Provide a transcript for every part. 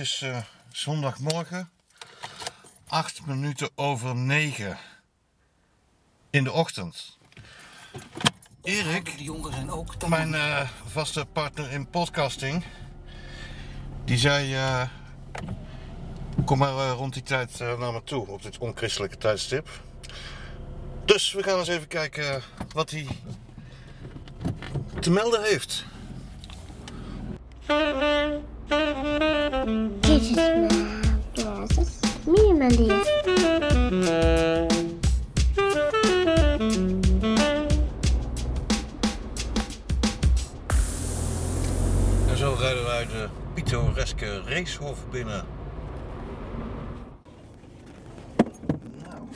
is eh, zondagmorgen. 8 minuten over 9 in de ochtend. Erik, ook mijn eh, vaste partner in podcasting, die zei: eh, Kom maar rond die tijd naar me toe op dit onchristelijke tijdstip. Dus we gaan eens even kijken wat hij te melden heeft. Binnen. Nou,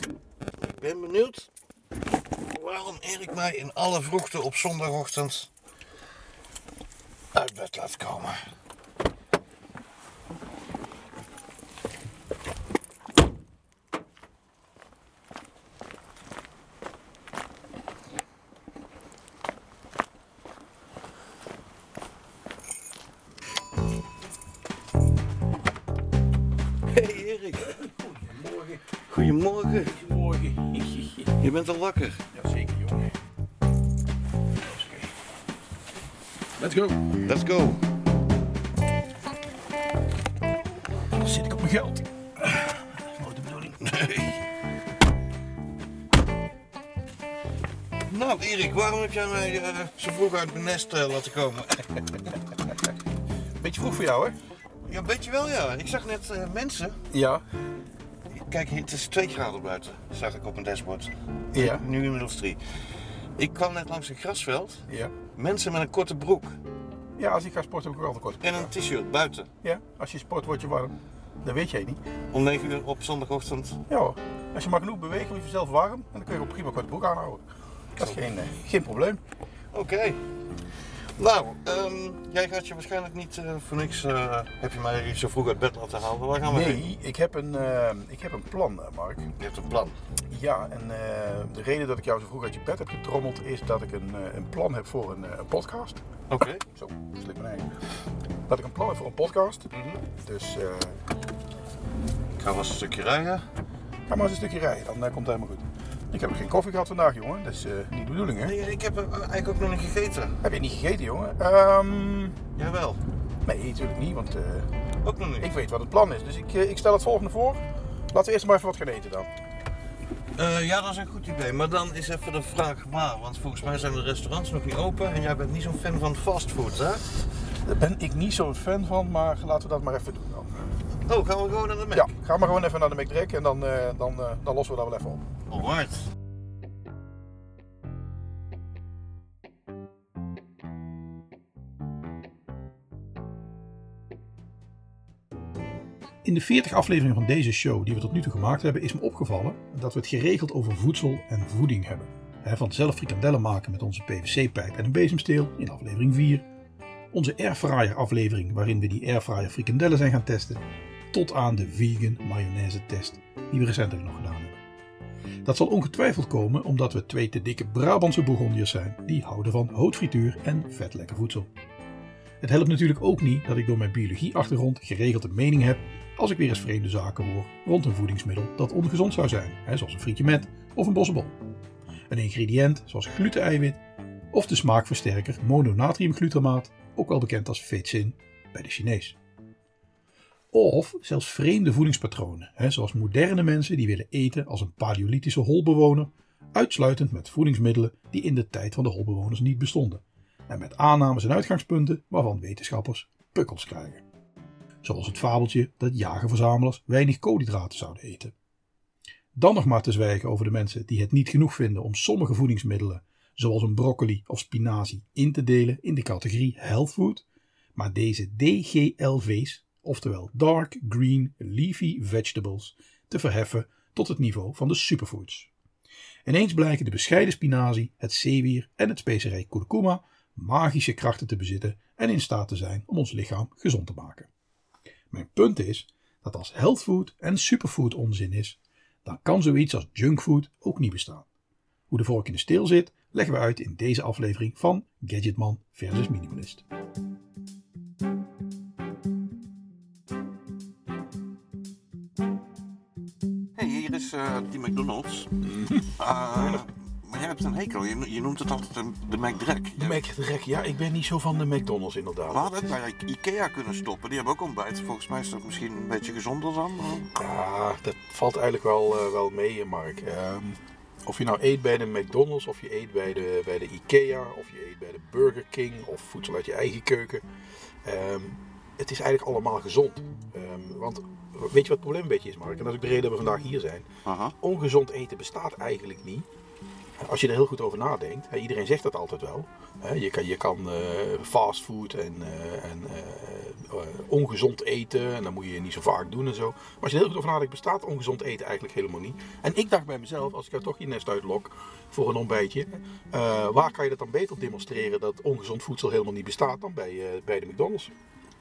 ik ben benieuwd waarom Erik mij in alle vroegte op zondagochtend Let's go. Let's go. Dan zit ik op mijn geld. Dat is nooit de bedoeling. Nee. Nou, Erik, waarom heb jij mij eh, zo vroeg uit mijn nest eh, laten komen? Beetje vroeg voor jou, hè? Ja, een beetje wel, ja. Ik zag net eh, mensen. Ja. Kijk, het is 2 graden buiten, zag ik op mijn dashboard. Ja. Nu inmiddels 3. Ik kwam net langs een grasveld. Ja. Mensen met een korte broek Ja, als ik ga sporten heb ik ook altijd kort. en een t-shirt buiten. Ja, als je sport word je warm. Dat weet jij niet. Om 9 uur op zondagochtend. Ja hoor. Als je maar genoeg beweegt, word je zelf warm. En dan kun je op prima korte broek aanhouden. Dat is geen, eh, geen probleem. Oké. Nou, ehm, jij gaat je waarschijnlijk niet eh, voor niks. eh, heb je mij zo vroeg uit bed laten halen? Waar gaan we heen? Nee, ik heb een, eh, ik heb een plan, eh, Mark. Je hebt een plan. Ja, en eh, de reden dat ik jou zo vroeg uit je bed heb getrommeld is dat ik een, een plan heb voor een, een podcast. Oké. Zo, slip mijn eigen. Dat ik een plan heb voor een podcast. Mhm. Dus eh, Ik ga wel eens een stukje rijden. ga maar eens een stukje rijden, dan komt het helemaal goed. Ik heb geen koffie gehad vandaag, jongen. Dat is eh, niet de bedoeling, hè? Nee, ik heb eh, eigenlijk ook nog niet gegeten. Heb je niet gegeten, jongen? Ehm, Jawel. nee, natuurlijk niet, want eh, Ook nog niet. ik weet wat het plan is. Dus ik, ik stel het volgende voor. Laten we eerst maar even wat gaan eten dan. Ja, dat is een goed idee. Maar dan is even de vraag waar. Want volgens mij zijn de restaurants nog niet open. En jij bent niet zo'n fan van fastfood, hè? Daar ben ik niet zo'n fan van, maar laten we dat maar even doen dan. Oh, gaan we gewoon naar de Mac? Ja, ga maar gewoon even naar de McDrek en dan, eh, dan, eh, dan lossen we dat wel even op. Alright. In de 40 afleveringen van deze show die we tot nu toe gemaakt hebben, is me opgevallen dat we het geregeld over voedsel en voeding hebben. Hè, Van zelf frikandellen maken met onze PVC-pijp en een bezemsteel in aflevering 4. Onze airfryer aflevering waarin we die airfryer frikandellen zijn gaan testen. Tot aan de vegan mayonaise test die we recentelijk nog gedaan hebben. Dat zal ongetwijfeld komen omdat we twee te dikke Brabantse Bourgondiërs zijn die houden van houtfrituur en vetlekker voedsel. Het helpt natuurlijk ook niet dat ik door mijn biologieachtergrond geregeld een mening heb als ik weer eens vreemde zaken hoor rond een voedingsmiddel dat ongezond zou zijn, hè, zoals een frietje met of een bossenbol. Een ingrediënt zoals gluten-eiwit of de smaakversterker mononatriumglutamaat, ook wel bekend als vetsin bij de Chinees. Of zelfs vreemde voedingspatronen, hè, zoals moderne mensen die willen eten als een paleolithische holbewoner, uitsluitend met voedingsmiddelen die in de tijd van de holbewoners niet bestonden, en met aannames en uitgangspunten waarvan wetenschappers pukkels krijgen. Zoals het fabeltje dat jagerverzamelaars weinig koolhydraten zouden eten. Dan nog maar te zwijgen over de mensen die het niet genoeg vinden om sommige voedingsmiddelen, zoals een broccoli of spinazie, in te delen in de categorie health food, maar deze DGLV's, oftewel Dark Green Leafy Vegetables, te verheffen tot het niveau van de superfoods. Ineens blijken de bescheiden spinazie, het zeewier en het specerij kurkuma magische krachten te bezitten en in staat te zijn om ons lichaam gezond te maken. Mijn punt is dat als health food en superfood onzin is, dan kan zoiets als junkfood ook niet bestaan. Hoe de vork in de steel zit, leggen we uit in deze aflevering van Gadgetman versus Minimalist. Eh, die McDonald's. Eh, maar jij hebt een hekel. Je, je noemt het altijd een, de McDrek. De McDrek, ja, ik ben niet zo van de McDonald's inderdaad. We hadden het bij Ikea kunnen stoppen. Die hebben ook ontbijt. Volgens mij is dat misschien een beetje gezonder dan. Ja, dat valt eigenlijk wel, eh, wel mee, Mark. Ehm, of je nou eet bij de McDonald's, of je eet bij de, bij de Ikea, of je eet bij de Burger King, of voedsel uit je eigen keuken. Ehm, het is eigenlijk allemaal gezond. Ehm, want weet je wat het probleem een beetje is, Mark? En dat is ook de reden dat we vandaag hier zijn. Aha. Ongezond eten bestaat eigenlijk niet. Als je er heel goed over nadenkt, hè, iedereen zegt dat altijd wel. Hè, je kan, je kan eh, fastfood en, eh, en eh, ongezond eten en dan moet je niet zo vaak doen en zo. Maar als je er heel goed over nadenkt, bestaat ongezond eten eigenlijk helemaal niet. En ik dacht bij mezelf, als ik er toch je nest uitlok voor een ontbijtje, waar kan je dat dan beter bedemonstreren dat ongezond voedsel helemaal niet bestaat dan bij, bij de McDonald's?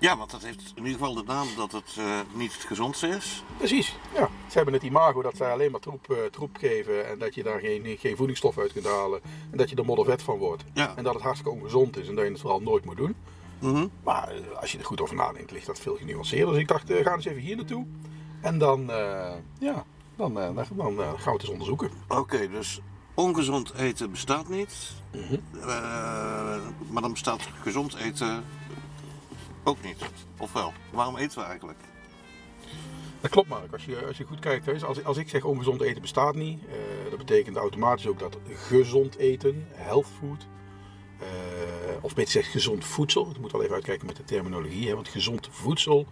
Ja, want dat heeft in ieder geval de naam dat het eh, niet het gezondste is. Precies, ja. Ze hebben het imago dat zij alleen maar troep, eh, troep geven en dat je daar geen, geen voedingsstof uit kunt halen en dat je er moddervet van wordt. Ja. En dat het hartstikke ongezond is en dat je het vooral nooit moet doen. Mhm. Maar eh, als je er goed over nadenkt, ligt dat veel genuanceerder. Dus ik dacht, ga eens even hier naartoe. En dan, ja, dan, dan, dan gaan we het eens onderzoeken. Oké, dus ongezond eten bestaat niet. Mhm. Maar dan bestaat gezond eten ook niet. Of wel? Waarom eten we eigenlijk? Dat klopt Mark, als je, als je goed kijkt. hè, Als, als ik zeg ongezond eten bestaat niet, eh, dat betekent automatisch ook dat gezond eten, health food, eh, of beter gezegd gezond voedsel, ik moet wel even uitkijken met de terminologie, hè, want gezond voedsel,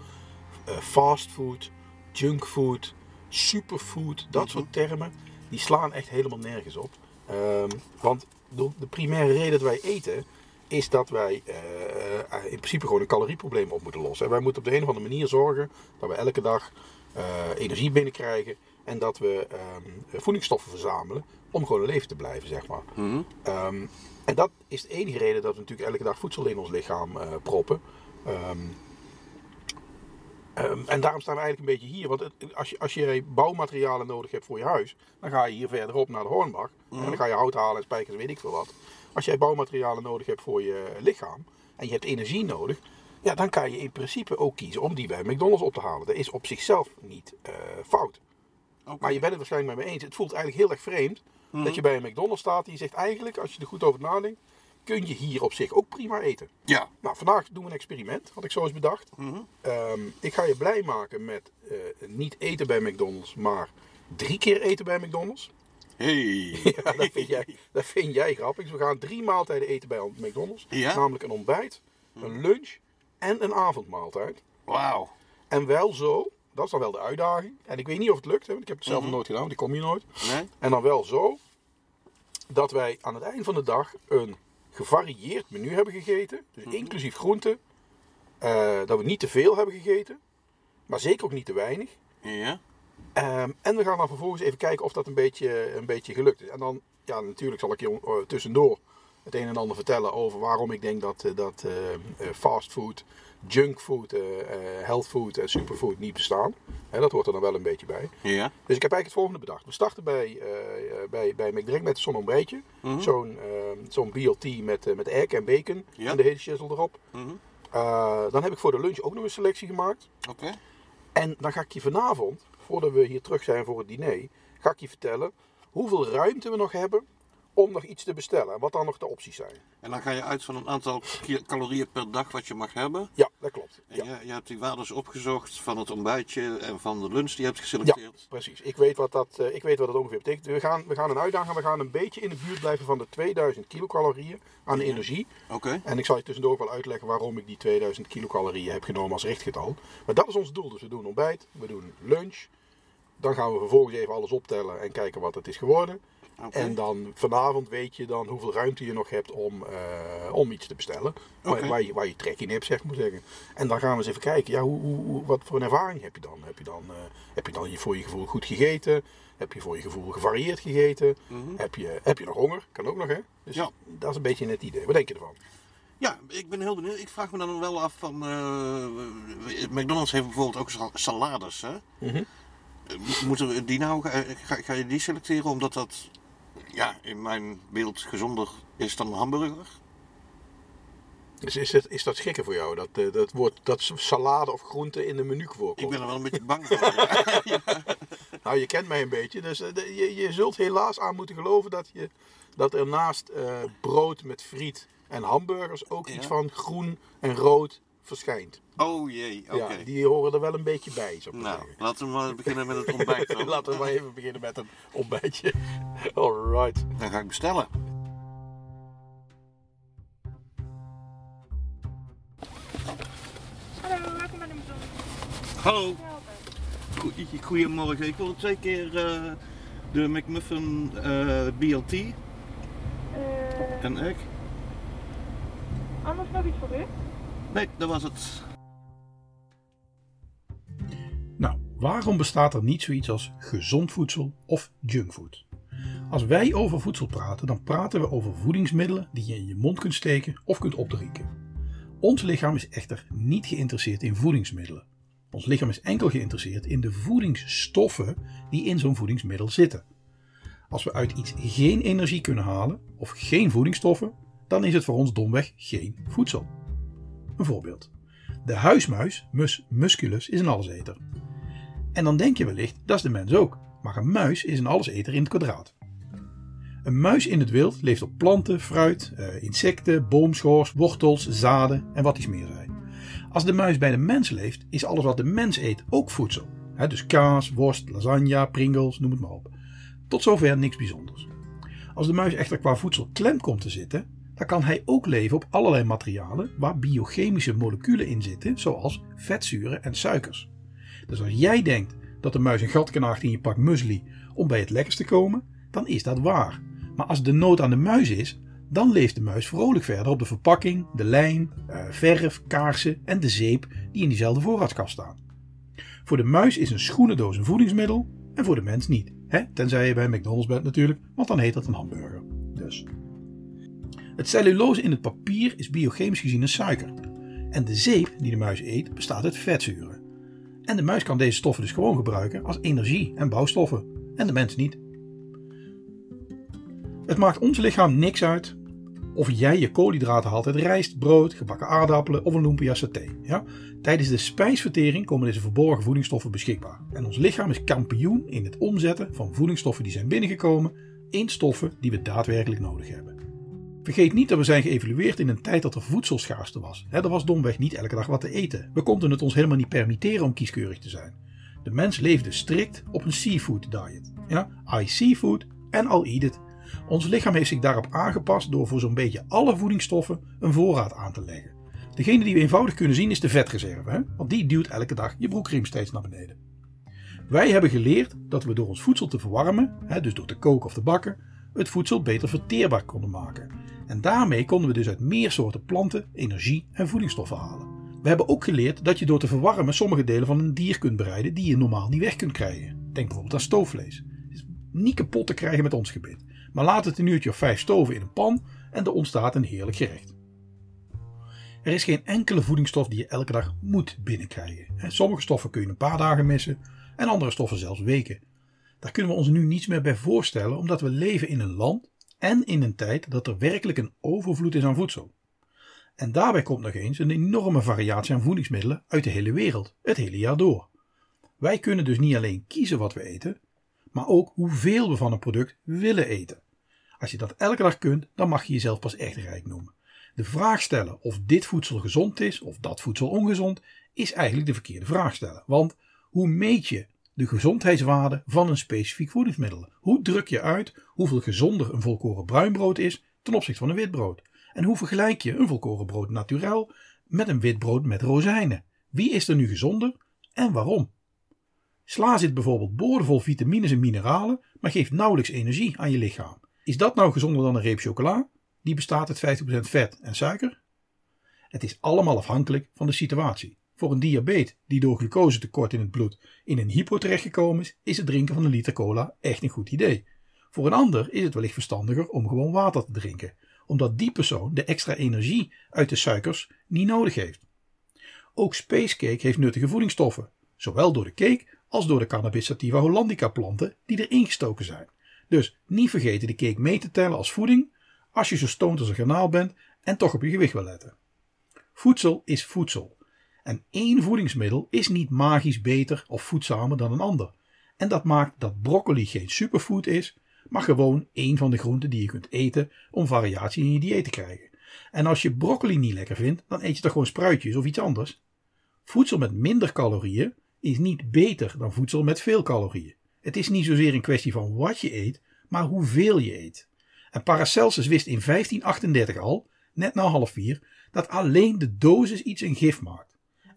eh fastfood, junkfood, superfood, dat soort termen, die slaan echt helemaal nergens op. Ehm, want de, de primaire reden dat wij eten, is dat wij eh, eh, in principe gewoon een calorieprobleem op moeten lossen. En wij moeten op de een of andere manier zorgen dat we elke dag eh, energie binnenkrijgen en dat we ehm, voedingsstoffen verzamelen om gewoon leven te blijven, zeg maar. Ehm, en dat is de enige reden dat we natuurlijk elke dag voedsel in ons lichaam proppen. Ehm, ehm, en daarom staan we eigenlijk een beetje hier. Want het- als je, als je bouwmaterialen nodig hebt voor je huis, dan ga je hier verderop naar de Hornbach. En dan ga je hout halen en spijkers, weet ik veel wat. Als jij bouwmaterialen nodig hebt voor je lichaam en je hebt energie nodig, ja, dan kan je in principe ook kiezen om die bij McDonald's op te halen. Dat is op zichzelf niet eh, fout. Maar je bent het waarschijnlijk met me eens. Het voelt eigenlijk heel erg vreemd dat je bij een McDonald's staat. Die zegt eigenlijk, als je er goed over nadenkt, kun je hier op zich ook prima eten. Ja. Nou, vandaag doen we een experiment, had ik zo eens bedacht. Ehm, ik ga je blij maken met eh, niet eten bij McDonald's, maar drie keer eten bij McDonald's. Hey. Ja, dat vind jij, dat vind jij grappig. Dus we gaan drie maaltijden eten bij McDonald's. Ja? Namelijk een ontbijt, een lunch en een avondmaaltijd. Wauw. En wel zo, dat is dan wel de uitdaging. En ik weet niet of het lukt, hè, want ik heb het zelf nog nooit gedaan, want ik kom hier nooit. Nee? En dan wel zo dat wij aan het eind van de dag een gevarieerd menu hebben gegeten. Dus inclusief groenten. Eh, dat we niet te veel hebben gegeten. Maar zeker ook niet te weinig. Ja. Ehm, en we gaan dan vervolgens even kijken of dat een beetje, een beetje gelukt is. En dan, ja, natuurlijk zal ik je eh, tussendoor het een en ander vertellen over waarom ik denk dat, eh, dat fastfood, junkfood, eh eh healthfood en superfood niet bestaan. Dat hoort er dan wel een beetje bij. Ja. Dus ik heb eigenlijk het volgende bedacht. We starten bij, eh bij, bij McDrink met zo'n ontbijtje. Zo'n eh, zo'n BLT met, met egg en bacon Ja. en de hele shizzle erop. Mhm. Dan heb ik voor de lunch ook nog een selectie gemaakt. Oké. En dan ga ik je vanavond, voordat we hier terug zijn voor het diner, ga ik je vertellen hoeveel ruimte we nog hebben om nog iets te bestellen. En wat dan nog de opties zijn. En dan ga je uit van een aantal calorieën per dag wat je mag hebben. Ja, dat klopt. En Ja. je, je hebt die waardes opgezocht van het ontbijtje en van de lunch die je hebt Ja, geselecteerd. precies. Ik weet wat dat, eh, ik weet wat dat ongeveer betekent. We gaan, we gaan een uitdaging. We gaan een beetje in de buurt blijven van de 2000 kilocalorieën aan energie. Oké. En ik zal je tussendoor wel uitleggen waarom ik die 2000 kilocalorieën heb genomen als richtgetal. Maar dat is ons doel. Dus we doen ontbijt, we doen lunch. Dan gaan we vervolgens even alles optellen en kijken wat het is geworden. En dan vanavond weet je dan hoeveel ruimte je nog hebt om, eh, om iets te bestellen. Waar, waar, je, waar je trek in hebt, zeg maar zeggen. En dan gaan we eens even kijken, ja, hoe, hoe, wat voor een ervaring heb je dan? Heb je dan, eh, heb je dan je voor je gevoel goed gegeten? Heb je voor je gevoel gevarieerd gegeten? heb, je, heb je nog honger? Kan ook nog, hè? Dus Ja. dat is een beetje net idee. Wat denk je ervan? Ja, ik ben heel benieuwd. Ik vraag me dan wel af van... eh, McDonald's heeft bijvoorbeeld ook sal- salades, hè? Mhm. Mo- Moeten we die nou... Ga, ga, ga je die selecteren omdat dat... Ja, in mijn beeld gezonder is dan een hamburger? Dus is, het, is dat schrikken voor jou? Dat, eh, dat, woord, dat salade of groente in de menu Ik voorkomt? ben er wel een beetje bang voor. ja. Nou, je kent mij een beetje, dus eh, je, je zult helaas aan moeten geloven dat, je, dat er naast eh, brood met friet en hamburgers ook Ja. iets van groen en rood verschijnt. Oh jee, oké. Ja, die horen er wel een beetje bij, zou ik Nou, zeggen. laten we maar beginnen met het ontbijt. dan. Laten we maar even beginnen met een ontbijtje. Alright. Dan ga ik bestellen. Hallo, welkom bij de Amazon. Hallo, goedemorgen. Ik wil twee keer eh, de McMuffin eh, BLT Eh, en egg. anders nog iets voor u? Nee, dat was het. Nou, waarom bestaat er niet zoiets als gezond voedsel of junkfood? Als wij over voedsel praten, dan praten we over voedingsmiddelen die je in je mond kunt steken of kunt opdrinken. Ons lichaam is echter niet geïnteresseerd in voedingsmiddelen. Ons lichaam is enkel geïnteresseerd in de voedingsstoffen die in zo'n voedingsmiddel zitten. Als we uit iets geen energie kunnen halen of geen voedingsstoffen, dan is het voor ons domweg geen voedsel. Voorbeeld. De huismuis, Mus musculus, is een alleseter. En dan denk je wellicht, dat is de mens ook. Maar een muis is een alleseter in het kwadraat. Een muis in het wild leeft op planten, fruit, eh, insecten, boomschors, wortels, zaden en wat iets meer zijn. Als de muis bij de mens leeft, is alles wat de mens eet ook voedsel. Dus kaas, worst, lasagne, pringles, noem het maar op. Tot zover niks bijzonders. Als de muis echter qua voedsel klem komt te zitten, dan kan hij ook leven op allerlei materialen waar biochemische moleculen in zitten, zoals vetzuren en suikers. Dus als jij denkt dat de muis een gat knaagt in je pak muesli om bij het lekkers te komen, dan is dat waar. Maar als de nood aan de muis is, dan leeft de muis vrolijk verder op de verpakking, de lijm, eh, verf, kaarsen en de zeep die in diezelfde voorraadskast staan. Voor de muis is een schoenendoos een voedingsmiddel en voor de mens niet. Hè? Tenzij je bij McDonald's bent natuurlijk, want dan heet dat een hamburger. Dus. Het cellulose in het papier is biochemisch gezien een suiker. En de zeep die de muis eet bestaat uit vetzuren. En de muis kan deze stoffen dus gewoon gebruiken als energie en bouwstoffen. En de mens niet. Het maakt ons lichaam niks uit of jij je koolhydraten haalt uit rijst, brood, gebakken aardappelen of een lumpia saté. Ja? Tijdens de spijsvertering komen deze verborgen voedingsstoffen beschikbaar. En ons lichaam is kampioen in het omzetten van voedingsstoffen die zijn binnengekomen in stoffen die we daadwerkelijk nodig hebben. Vergeet niet dat we zijn geëvalueerd in een tijd dat er voedselschaarste was. Hè, er was domweg niet elke dag wat te eten. We konden het ons helemaal niet permitteren om kieskeurig te zijn. De mens leefde strikt op een seafood diet. Ja, I seafood and I'll eat it. Ons lichaam heeft zich daarop aangepast door voor zo'n beetje alle voedingsstoffen een voorraad aan te leggen. Degene die we eenvoudig kunnen zien is de vetreserve, hè? want die duwt elke dag je broekriem steeds naar beneden. Wij hebben geleerd dat we door ons voedsel te verwarmen, hè, dus door te koken of te bakken, het voedsel beter verteerbaar konden maken. En daarmee konden we dus uit meer soorten planten energie en voedingsstoffen halen. We hebben ook geleerd dat je door te verwarmen sommige delen van een dier kunt bereiden die je normaal niet weg kunt krijgen. Denk bijvoorbeeld aan stoofvlees. Het is niet kapot te krijgen met ons gebit. Maar laat het een uurtje of vijf stoven in een pan en er ontstaat een heerlijk gerecht. Er is geen enkele voedingsstof die je elke dag moet binnenkrijgen. Sommige stoffen kun je een paar dagen missen en andere stoffen zelfs weken. Daar kunnen we ons nu niets meer bij voorstellen omdat we leven in een land en in een tijd dat er werkelijk een overvloed is aan voedsel. En daarbij komt nog eens een enorme variatie aan voedingsmiddelen uit de hele wereld, het hele jaar door. Wij kunnen dus niet alleen kiezen wat we eten, maar ook hoeveel we van een product willen eten. Als je dat elke dag kunt, dan mag je jezelf pas echt rijk noemen. De vraag stellen of dit voedsel gezond is of dat voedsel ongezond, is eigenlijk de verkeerde vraag stellen. Want hoe meet je de gezondheidswaarde van een specifiek voedingsmiddel? Hoe druk je uit hoeveel gezonder een volkoren bruinbrood is ten opzichte van een witbrood? En hoe vergelijk je een volkoren brood naturel met een witbrood met rozijnen? Wie is er nu gezonder en waarom? Sla zit bijvoorbeeld boordevol vitamines en mineralen, maar geeft nauwelijks energie aan je lichaam. Is dat nou gezonder dan een reep chocola? Die bestaat uit 50% vet en suiker? Het is allemaal afhankelijk van de situatie. Voor een diabetes die door glucosetekort in het bloed in een hypo terechtgekomen is, is het drinken van een liter cola echt een goed idee. Voor een ander is het wellicht verstandiger om gewoon water te drinken, omdat die persoon de extra energie uit de suikers niet nodig heeft. Ook spacecake heeft nuttige voedingsstoffen, zowel door de cake als door de Cannabis sativa hollandica planten die erin gestoken zijn. Dus niet vergeten de cake mee te tellen als voeding als je zo stoned als een garnaal bent en toch op je gewicht wil letten. Voedsel is voedsel. En één voedingsmiddel is niet magisch beter of voedzamer dan een ander. En dat maakt dat broccoli geen superfood is, maar gewoon één van de groenten die je kunt eten om variatie in je dieet te krijgen. En als je broccoli niet lekker vindt, dan eet je toch gewoon spruitjes of iets anders. Voedsel met minder calorieën is niet beter dan voedsel met veel calorieën. Het is niet zozeer een kwestie van wat je eet, maar hoeveel je eet. En Paracelsus wist in 1538 al, net na half vier, dat alleen de dosis iets een gif maakt.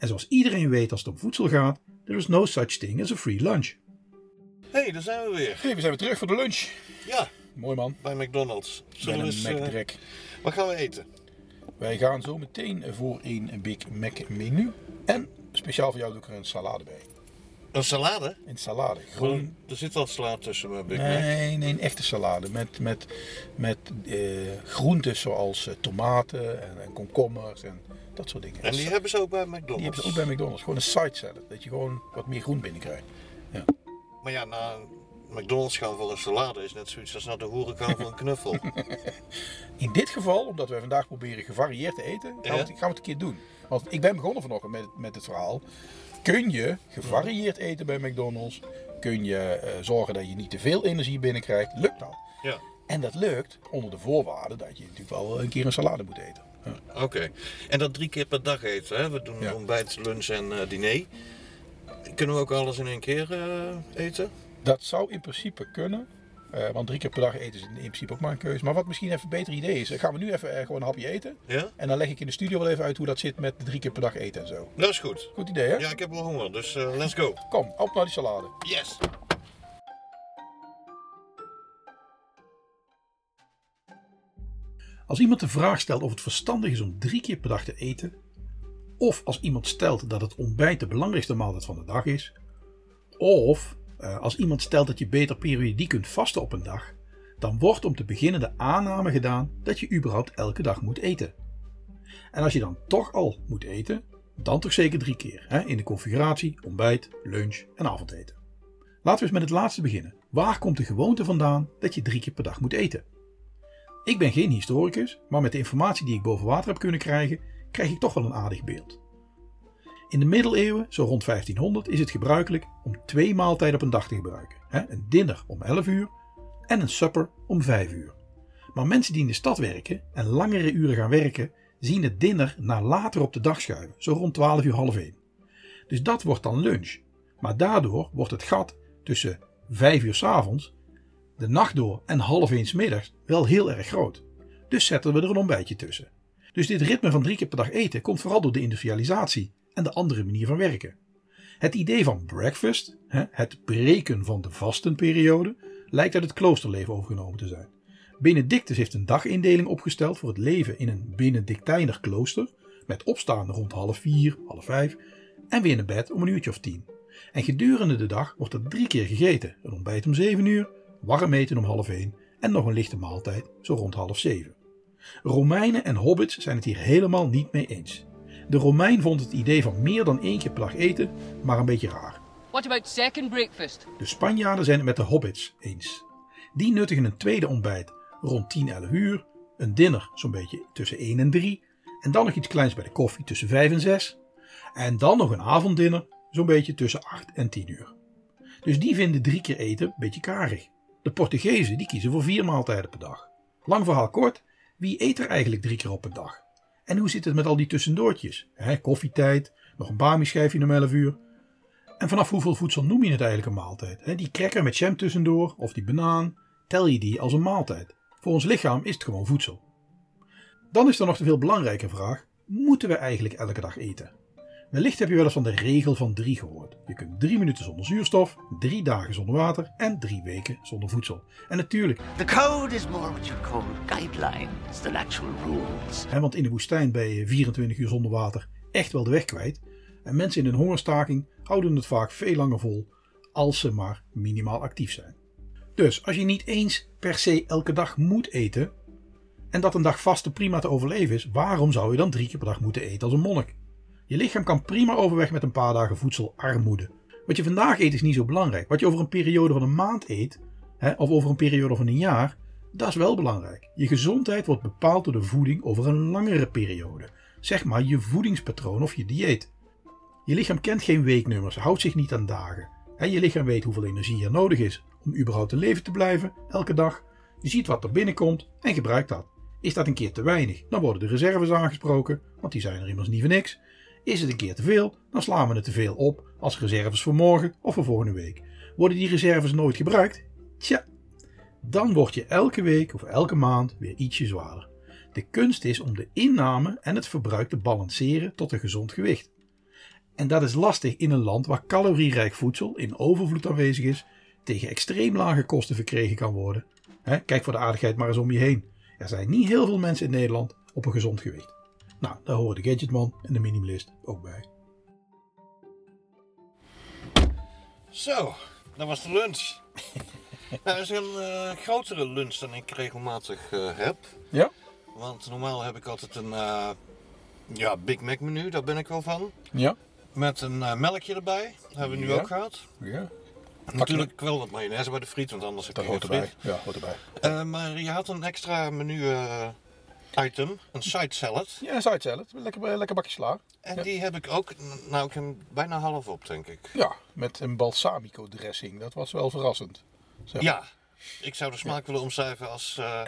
En zoals iedereen weet als het om voedsel gaat, there is no such thing as a free lunch. Hé, hey, daar zijn we weer. Hey, we zijn weer terug voor de lunch. Ja, Mooi man. bij McDonald's. Zullen Bij we een eens, eh, McDrek. wat gaan we eten? Wij gaan zo meteen voor een Big Mac menu. En speciaal voor jou doe ik er een salade bij. Een salade? Een salade. Groen. er zit al sla tussen mijn Big Mac. Nee, nee, een echte salade. Met, met, met eh, groenten zoals eh, tomaten en, en komkommers en dat soort dingen. En die hebben ze ook bij McDonald's. Die hebben ze ook bij McDonald's. Gewoon een side salad. Dat je gewoon wat meer groen binnenkrijgt. Maar ja, naar McDonald's gaan voor een salade is net zoiets als naar de horeca voor een knuffel. In dit geval, omdat wij vandaag proberen gevarieerd te eten, gaan, Ja. we, het, gaan we het een keer doen. Want ik ben begonnen vanochtend met, het- met het verhaal. Kun je gevarieerd eten bij McDonald's? Kun je eh, zorgen dat je niet te veel energie binnenkrijgt? Lukt dat? ja, En dat lukt onder de voorwaarde dat je natuurlijk wel een keer een salade moet eten. Oké. En dat drie keer per dag eten. Hè? We doen ontbijt, lunch en eh, diner. Kunnen we ook alles in één keer eh, eten? Dat zou in principe kunnen. eh, want drie keer per dag eten is in principe ook maar een keuze. Maar wat misschien even een beter idee is, gaan we nu even gewoon een hapje eten. Ja? En dan leg ik in de studio wel even uit hoe dat zit met drie keer per dag eten en zo. Dat is goed. Goed idee hè? Ja, ik heb wel honger, dus let's go. Kom, op naar die salade. Yes! Als iemand de vraag stelt of het verstandig is om drie keer per dag te eten, of als iemand stelt dat het ontbijt de belangrijkste maaltijd van de dag is, of eh, als iemand stelt dat je beter periodiek kunt vasten op een dag, dan wordt om te beginnen de aanname gedaan dat je überhaupt elke dag moet eten. En als je dan toch al moet eten, dan toch zeker drie keer hè, in de configuratie ontbijt, lunch en avondeten. Laten we eens met het laatste beginnen. Waar komt de gewoonte vandaan dat je drie keer per dag moet eten? Ik ben geen historicus, maar met de informatie die ik boven water heb kunnen krijgen, krijg ik toch wel een aardig beeld. In de middeleeuwen, zo rond 1500, is het gebruikelijk om twee maaltijden op een dag te gebruiken. Een dinner om 11 uur en een supper om 5 uur. Maar mensen die in de stad werken en langere uren gaan werken, zien het dinner naar later op de dag schuiven, zo rond 12 uur half 1. Dus dat wordt dan lunch. Maar daardoor wordt het gat tussen 5 uur 's avonds de nacht door en half eens middags wel heel erg groot. Dus zetten we er een ontbijtje tussen. Dus dit ritme van drie keer per dag eten komt vooral door de industrialisatie en de andere manier van werken. Het idee van breakfast, het breken van de vastenperiode, lijkt uit het kloosterleven overgenomen te zijn. Benedictus heeft een dagindeling opgesteld voor het leven in een Benedictijner klooster, met opstaan rond half vier, half vijf en weer naar bed om een uurtje of tien. En gedurende de dag wordt er drie keer gegeten: een ontbijt om zeven uur, warm eten om half één en nog een lichte maaltijd zo rond half zeven. Romeinen en hobbits zijn het hier helemaal niet mee eens. De Romein vond het idee van meer dan één keer per dag eten maar een beetje raar. What about second breakfast? De Spanjaarden zijn het met de hobbits eens. Die nuttigen een tweede ontbijt rond 10, 11 uur, een dinner zo'n beetje tussen 1 en 3 en dan nog iets kleins bij de koffie tussen 5 en 6 en dan nog een avonddinner zo'n beetje tussen 8 en 10 uur. Dus die vinden drie keer eten een beetje karig. De Portugezen die kiezen voor vier maaltijden per dag. Lang verhaal kort, wie eet er eigenlijk drie keer op een dag? En hoe zit het met al die tussendoortjes? Koffietijd, nog een bami-schijfje om 11 uur. En vanaf hoeveel voedsel noem je het eigenlijk een maaltijd? Die cracker met jam tussendoor of die banaan, tel je die als een maaltijd? Voor ons lichaam is het gewoon voedsel. Dan is er nog de veel belangrijke vraag: moeten we eigenlijk elke dag eten? Wellicht heb je wel eens van de regel van drie gehoord. Je kunt drie minuten zonder zuurstof, drie dagen zonder water en drie weken zonder voedsel. En natuurlijk, The code is more what you call guidelines than actual rules. hè, want in de woestijn ben je 24 uur zonder water echt wel de weg kwijt. En mensen in een hongerstaking houden het vaak veel langer vol als ze maar minimaal actief zijn. Dus als je niet eens per se elke dag moet eten en dat een dag vasten prima te overleven is, waarom zou je dan drie keer per dag moeten eten als een monnik? Je lichaam kan prima overweg met een paar dagen voedselarmoede. Wat je vandaag eet is niet zo belangrijk. Wat je over een periode van een maand eet, hè, of over een periode van een jaar, dat is wel belangrijk. Je gezondheid wordt bepaald door de voeding over een langere periode. Zeg maar je voedingspatroon of je dieet. Je lichaam kent geen weeknummers, houdt zich niet aan dagen. En je lichaam weet hoeveel energie er nodig is om überhaupt te leven te blijven elke dag. Je ziet wat er binnenkomt en gebruikt dat. Is dat een keer te weinig, dan worden de reserves aangesproken, want die zijn er immers niet voor niks. Is het een keer te veel, dan slaan we het te veel op als reserves voor morgen of voor volgende week. Worden die reserves nooit gebruikt? Tja, dan word je elke week of elke maand weer ietsje zwaarder. De kunst is om de inname en het verbruik te balanceren tot een gezond gewicht. En dat is lastig in een land waar calorierijk voedsel in overvloed aanwezig is, tegen extreem lage kosten verkregen kan worden. Kijk voor de aardigheid maar eens om je heen. Er zijn niet heel veel mensen in Nederland op een gezond gewicht. Nou, daar horen de Gadgetman en de Minimalist ook bij. Zo, dat was de lunch. dat is een eh, grotere lunch dan ik regelmatig eh, heb. Ja? Want normaal heb ik altijd een eh, ja, Big Mac menu, daar ben ik wel van. Ja? Met een melkje erbij, dat hebben we nu Ja. ook gehad. Ja. Natuurlijk wel wat mayonaise bij de friet, want anders heb Dat je hoort geen erbij. Ja, hoort erbij. Maar je had een extra menu item, een side salad. Ja, side salad. Lekker, eh, lekker bakje sla. En Ja. die heb ik ook, nou ik heb hem bijna half op denk ik. Ja, met een balsamico dressing. Dat was wel verrassend. Zeg. Ja, ik zou de smaak willen omschrijven als eh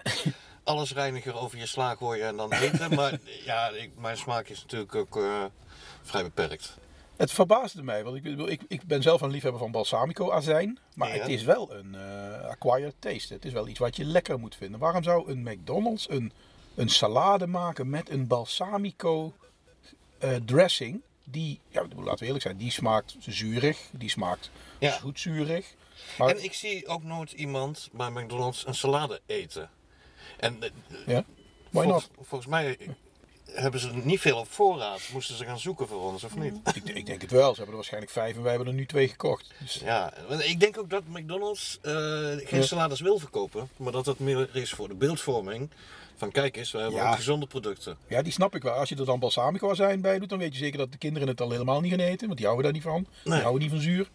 allesreiniger over je sla gooien en dan eten. maar ja, ik, mijn smaak is natuurlijk ook eh, vrij beperkt. Het verbaasde mij, want ik, ik, ik ben zelf een liefhebber van balsamico azijn. Maar Ja. het is wel een acquired taste. Het is wel iets wat je lekker moet vinden. Waarom zou een McDonald's een, een salade maken met een balsamico eh, dressing? Die, ja, laten we eerlijk zijn, die smaakt zuurig. Die smaakt Ja. zoetzuurig. Maar, En ik zie ook nooit iemand bij McDonald's een salade eten. En eh, ja, why volgens, volgens mij hebben ze niet veel op voorraad. Moesten ze gaan zoeken voor ons, of niet? Ik, ik denk het wel. Ze hebben er waarschijnlijk vijf en wij hebben er nu twee gekocht. Dus, Ja, ik denk ook dat McDonald's eh, geen Ja. salades wil verkopen. Maar dat het meer is voor de beeldvorming. Van kijk eens, we hebben Ja. ook gezonde producten. Ja, die snap ik wel. Als je er dan balsamico azijn bij doet, dan weet je zeker dat de kinderen het al helemaal niet gaan eten. Want die houden daar niet van. Die houden niet van zuur.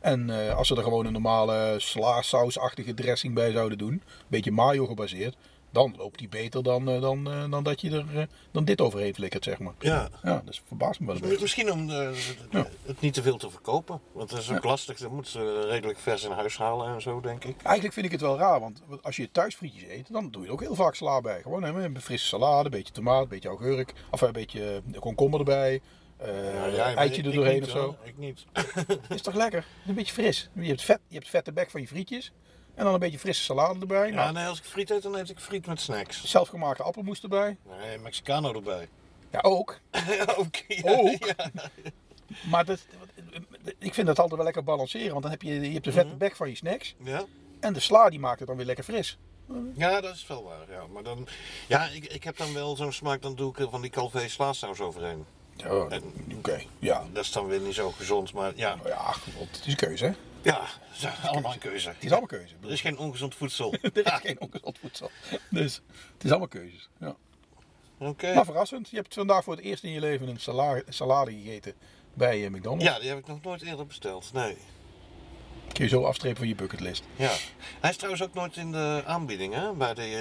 En eh, als ze er gewoon een normale sla-sausachtige dressing bij zouden doen, een beetje mayo gebaseerd, dan loopt die beter dan, eh, dan, eh, dan dat je er eh, dan dit overheen flikkert, zeg maar. Ja, Ja, dat verbaast me wel een beetje. Misschien om Ja. het niet te veel te verkopen. Want dat is ook lastig. Dat moeten ze redelijk vers in huis halen en zo, denk ik. Eigenlijk vind ik het wel raar, want als je thuis frietjes eet, dan doe je er ook heel vaak sla bij. Gewoon hè, een frisse salade, een beetje tomaat, een beetje augurk, of een beetje komkommer erbij, Ja, eitje er doorheen niet, of zo. hoor. Ik niet. Is toch lekker? Een beetje fris. Je hebt, vet, je hebt vette bek van je frietjes. En dan een beetje frisse salade erbij. Ja, Nou, nee, als ik friet eet, dan eet ik friet met snacks. Zelfgemaakte appelmoes erbij. Nee, Mexicano erbij. Ja, ook. Oké. Ook? Ja. Maar dat, ik vind dat altijd wel lekker balanceren. Want dan heb je, je hebt de vette bek van je snacks. Ja? En de sla die maakt het dan weer lekker fris. ja, dat is wel waar. Ja, maar dan, ja ik, ik heb dan wel zo'n smaak, dan doe ik er van die Calvé slaasaus overheen. Ja, oké. Ja. Dat is dan weer niet zo gezond, maar ja, Nou ja, het is een keuze hè. ja, ze zijn allemaal een keuze. Het is allemaal keuze. Er is geen ongezond voedsel. Er is geen ongezond voedsel. Dus het is allemaal keuzes. Ja. Oké. Maar verrassend. Je hebt vandaag voor het eerst in je leven een salade, salade gegeten bij eh, McDonald's. Ja, die heb ik nog nooit eerder besteld. Nee. Kun je zo afstrepen van je bucketlist. Ja. Hij is trouwens ook nooit in de aanbieding. Hè? Bij de, eh,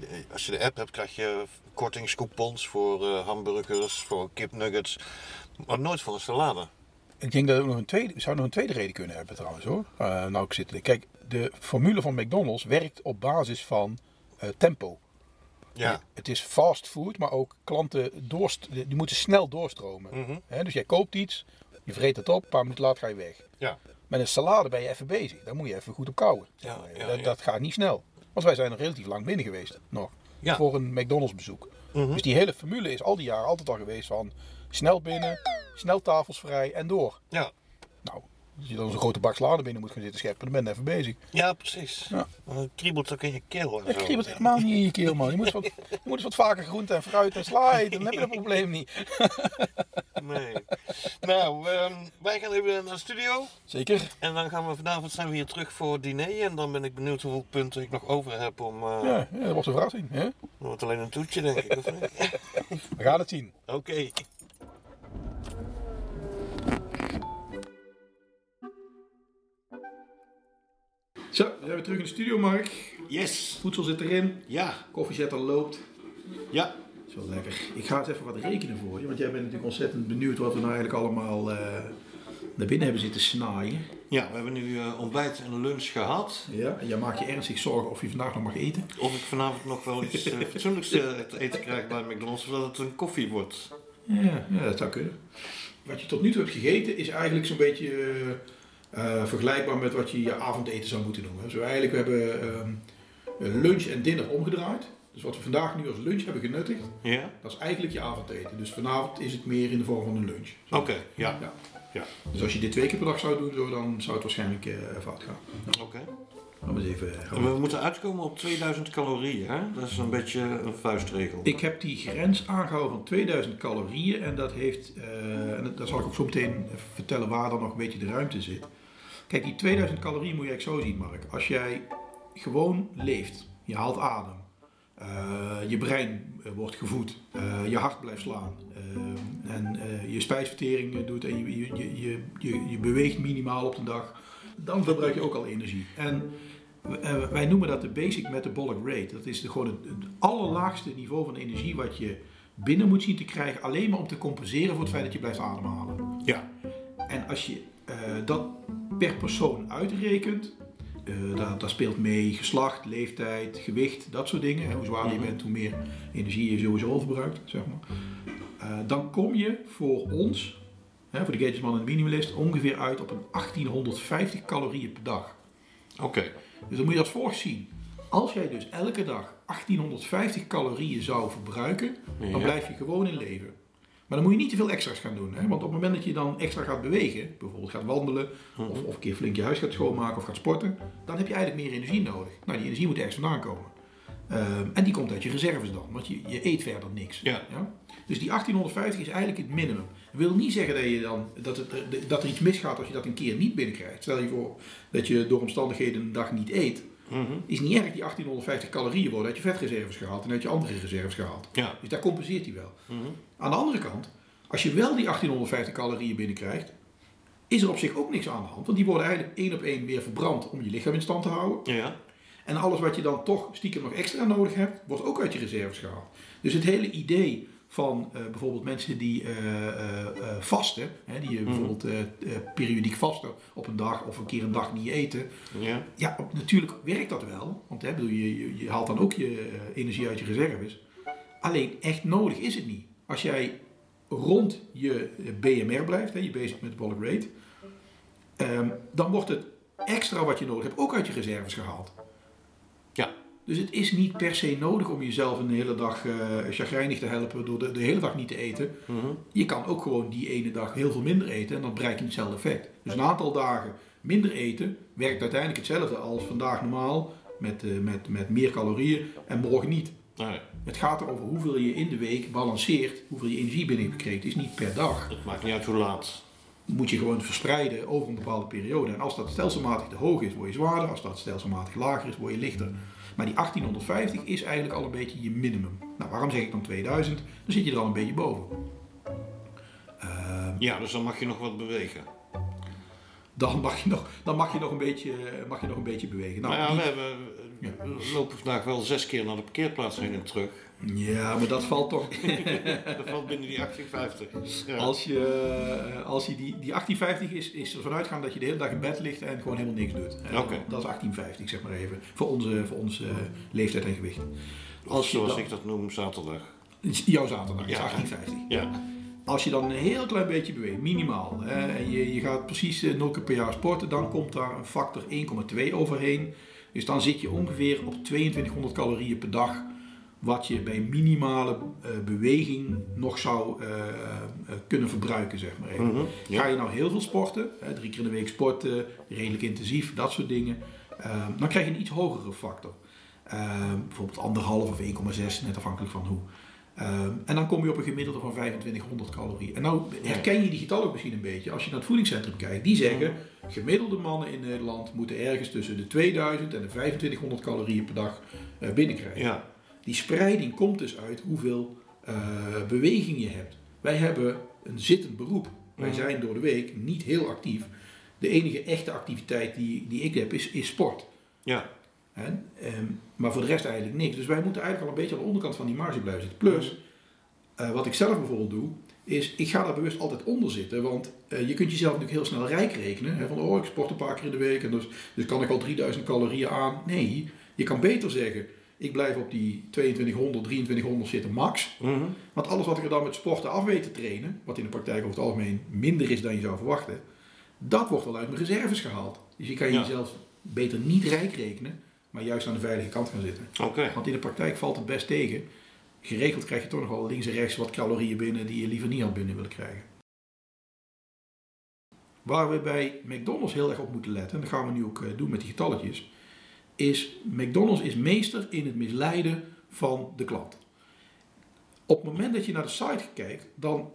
de- als je de app hebt, krijg je kortingscoupons voor eh, hamburgers, voor kipnuggets. Maar nooit voor een salade. Ik denk dat het ook nog een tweede, zou nog een tweede reden kunnen hebben trouwens hoor. Eh, nou, ik zit, kijk, de formule van McDonald's werkt op basis van eh, tempo. Ja. Het is fast food, maar ook klanten doorst, die moeten snel doorstromen. Hè, dus jij koopt iets, je vreet het op, een paar minuten later ga je weg. Ja. Met een salade ben je even bezig. Daar moet je even goed op kouwen. zeg Ja, maar. ja, dat, ja. dat gaat niet snel. Want wij zijn er relatief lang binnen geweest nog. Voor een McDonald's bezoek. Mhm. Dus die hele formule is al die jaren altijd al geweest van snel binnen, snel tafels vrij en door. Ja. Nou, als je dan zo'n grote bak salade binnen moet gaan zitten scheppen, dan ben je even bezig. Ja, precies. Ja. Het kriebelt ook in je keel. Dat zo. kriebelt helemaal niet in je keel, man. Je moet, eens wat, je moet eens wat vaker groente en fruit en sla eten, dan heb je dat probleem niet. Nee. nou, ehm, wij gaan even naar de studio. Zeker. En dan gaan we vanavond zijn we hier terug voor het diner. En dan ben ik benieuwd hoeveel punten ik nog over heb om... eh Ja, ja dat wordt een verrassing. Hè? Dan wordt alleen een toetje, denk ik. Of niet? We gaan het zien. Oké. Zo, we zijn weer terug in de studio, Mark. Yes. Voedsel zit erin, Ja. koffiezetter loopt. Ja. Dat is wel lekker. Ik ga eens even wat rekenen voor je, want jij bent natuurlijk ontzettend benieuwd wat we nou eigenlijk allemaal eh, naar binnen hebben zitten snaaien. Ja, we hebben nu eh, ontbijt en lunch gehad. Ja, en jij maakt je ernstig zorgen of je vandaag nog mag eten. Of ik vanavond nog wel iets eh, fatsoenlijks te eten krijg bij McDonald's, zodat het een koffie wordt. Ja, ja, dat zou kunnen. Wat je tot nu toe hebt gegeten is eigenlijk zo'n beetje eh, eh, vergelijkbaar met wat je je avondeten zou moeten noemen. Eigenlijk, we hebben ehm, lunch en dinner omgedraaid. Dus wat we vandaag nu als lunch hebben genuttigd, Ja? dat is eigenlijk je avondeten. Dus vanavond is het meer in de vorm van een lunch. Oké, ja. Ja. Ja, Dus als je dit twee keer per dag zou doen, zo, dan zou het waarschijnlijk eh, fout gaan. oké. Laten we eens even En gaan. We moeten uitkomen op 2000 calorieën, hè? Dat is een beetje een vuistregel. Ik heb die grens aangehouden van 2000 calorieën en dat heeft, eh, en dat zal ik ook zo meteen vertellen waar dan nog een beetje de ruimte zit. Kijk, die 2000 calorieën moet je eigenlijk zo zien, Mark. Als jij gewoon leeft, je haalt adem, eh, je brein eh, wordt gevoed, eh, je hart blijft slaan en je spijsvertering doet en je, je, je, je, je, je beweegt minimaal op de dag, dan verbruik je ook al energie. En wij noemen dat de basic metabolic rate. Dat is de, gewoon het, het allerlaagste niveau van energie wat je binnen moet zien te krijgen, alleen maar om te compenseren voor het feit dat je blijft ademhalen. Ja, En als je dat per persoon uitrekent, eh daar, daar speelt mee geslacht, leeftijd, gewicht, dat soort dingen. Hoe zwaarder je bent, hoe meer energie je sowieso verbruikt, zeg maar. Eh, dan kom je voor ons, hè, voor de Gatesman en de Minimalist, ongeveer uit op een 1850 calorieën per dag. oké. Dus dan moet je dat volgt zien. Als jij dus elke dag 1850 calorieën zou verbruiken, dan blijf je gewoon in leven. Maar dan moet je niet te veel extra's gaan doen. Hè? Want op het moment dat je dan extra gaat bewegen, bijvoorbeeld gaat wandelen, Mhm. of, of een keer flink je huis gaat schoonmaken of gaat sporten, dan heb je eigenlijk meer energie nodig. Nou, die energie moet ergens vandaan komen. Ehm, en die komt uit je reserves dan, want je, je eet verder niks. Ja. Dus die 1850 is eigenlijk het minimum. Dat wil niet zeggen dat, je dan, dat, het, dat er iets misgaat als je dat een keer niet binnenkrijgt. Stel je voor dat je door omstandigheden een dag niet eet. Mhm. Is niet erg die 1850 calorieën worden uit je vetreserves gehaald en uit je andere reserves gehaald. Ja. Dus daar compenseert hij wel. Mhm. Aan de andere kant, als je wel die 1850 calorieën binnenkrijgt, is er op zich ook niks aan de hand. Want die worden eigenlijk één op één weer verbrand om je lichaam in stand te houden. Ja. En alles wat je dan toch stiekem nog extra nodig hebt, wordt ook uit je reserves gehaald. Dus het hele idee van eh, bijvoorbeeld mensen die eh, vasten, hè, die eh, bijvoorbeeld periodiek vasten op een dag of een keer een dag niet eten. Ja. Ja, op- natuurlijk werkt dat wel, want hè, bedoel, je, je, je haalt dan ook je energie uit je reserves. Alleen echt nodig is het niet. Als jij rond je BMR blijft, hè, je basic metabolic rate, ehm, dan wordt het extra wat je nodig hebt ook uit je reserves gehaald. Ja. Dus het is niet per se nodig om jezelf een hele dag eh chagrijnig te helpen door de, de hele dag niet te eten. Mhm. Je kan ook gewoon die ene dag heel veel minder eten en dan bereik je hetzelfde effect. Dus een aantal dagen minder eten werkt uiteindelijk hetzelfde als vandaag normaal met, eh, met, met meer calorieën en morgen niet. Nee, Het gaat erover hoeveel je in de week balanceert, hoeveel je energie binnenkrijgt. Het is niet per dag. het maakt niet uit hoe laat. moet je gewoon verspreiden over een bepaalde periode. En als dat stelselmatig te hoog is, word je zwaarder. Als dat stelselmatig lager is, word je lichter. Maar die 1850 is eigenlijk al een beetje je minimum. Nou, waarom zeg ik dan 2000? Dan zit je er al een beetje boven. Ehm, Ja, dus dan mag je nog wat bewegen. dan mag je nog, dan mag je nog, een, beetje, mag je nog een beetje bewegen. Nou, Nou ja, die- we, hebben, we lopen vandaag wel zes keer naar de parkeerplaats heen en terug. Ja, maar dat valt toch... Dat valt binnen die 1850. Ja. Als je, eh, als je die, die 1850 is, is ervan uitgaan dat je de hele dag in bed ligt en gewoon helemaal niks doet. Eh, Oké. Dat is 1850, zeg maar even. Voor onze, voor onze eh, leeftijd en gewicht. Als zoals dan- ik dat noem, zaterdag. Jouw zaterdag is Ja. 1850. Ja. Als je dan een heel klein beetje beweegt, minimaal, hè, en je, je gaat precies eh, 0 keer per jaar sporten, dan komt daar een factor 1,2 overheen. Dus dan zit je ongeveer op 2200 calorieën per dag, wat je bij minimale eh, beweging nog zou eh, eh, kunnen verbruiken, zeg maar. Mhm, ja. Ga je nou heel veel sporten, hè, drie keer in de week sporten, redelijk intensief, dat soort dingen, eh, dan krijg je een iets hogere factor. Eh, bijvoorbeeld anderhalf of 1,6, net afhankelijk van hoe. Ehm, en dan kom je op een gemiddelde van 2500 calorieën. En nou herken je die getallen ook misschien een beetje als je naar het voedingscentrum kijkt. Die zeggen, gemiddelde mannen in Nederland moeten ergens tussen de 2000 en de 2500 calorieën per dag binnenkrijgen. Ja. Die spreiding komt dus uit hoeveel eh, beweging je hebt. Wij hebben een zittend beroep. Wij zijn door de week niet heel actief. De enige echte activiteit die, die ik heb is, is sport. Ja. Hè? Ehm, maar voor de rest eigenlijk niks. Dus wij moeten eigenlijk al een beetje aan de onderkant van die marge blijven zitten. Plus, eh, wat ik zelf bijvoorbeeld doe, is ik ga daar bewust altijd onder zitten. Want eh, je kunt jezelf natuurlijk heel snel rijk rekenen. Hè, van oh, ik sport een paar keer in de week en dus, dus kan ik al 3000 calorieën aan. Nee, je kan beter zeggen, ik blijf op die 2200, 2300 zitten max. Mhm. Want alles wat ik er dan met sporten af weet te trainen, wat in de praktijk over het algemeen minder is dan je zou verwachten, dat wordt wel uit mijn reserves gehaald. Dus je kan Ja. jezelf beter niet rijk rekenen, maar juist aan de veilige kant gaan zitten. Oké. Want in de praktijk valt het best tegen. Geregeld krijg je toch nog wel links en rechts wat calorieën binnen die je liever niet had binnen willen krijgen. Waar we bij McDonald's heel erg op moeten letten, en dat gaan we nu ook eh, doen met die getalletjes, is McDonald's is meester in het misleiden van de klant. Op het moment dat je naar de site kijkt, dan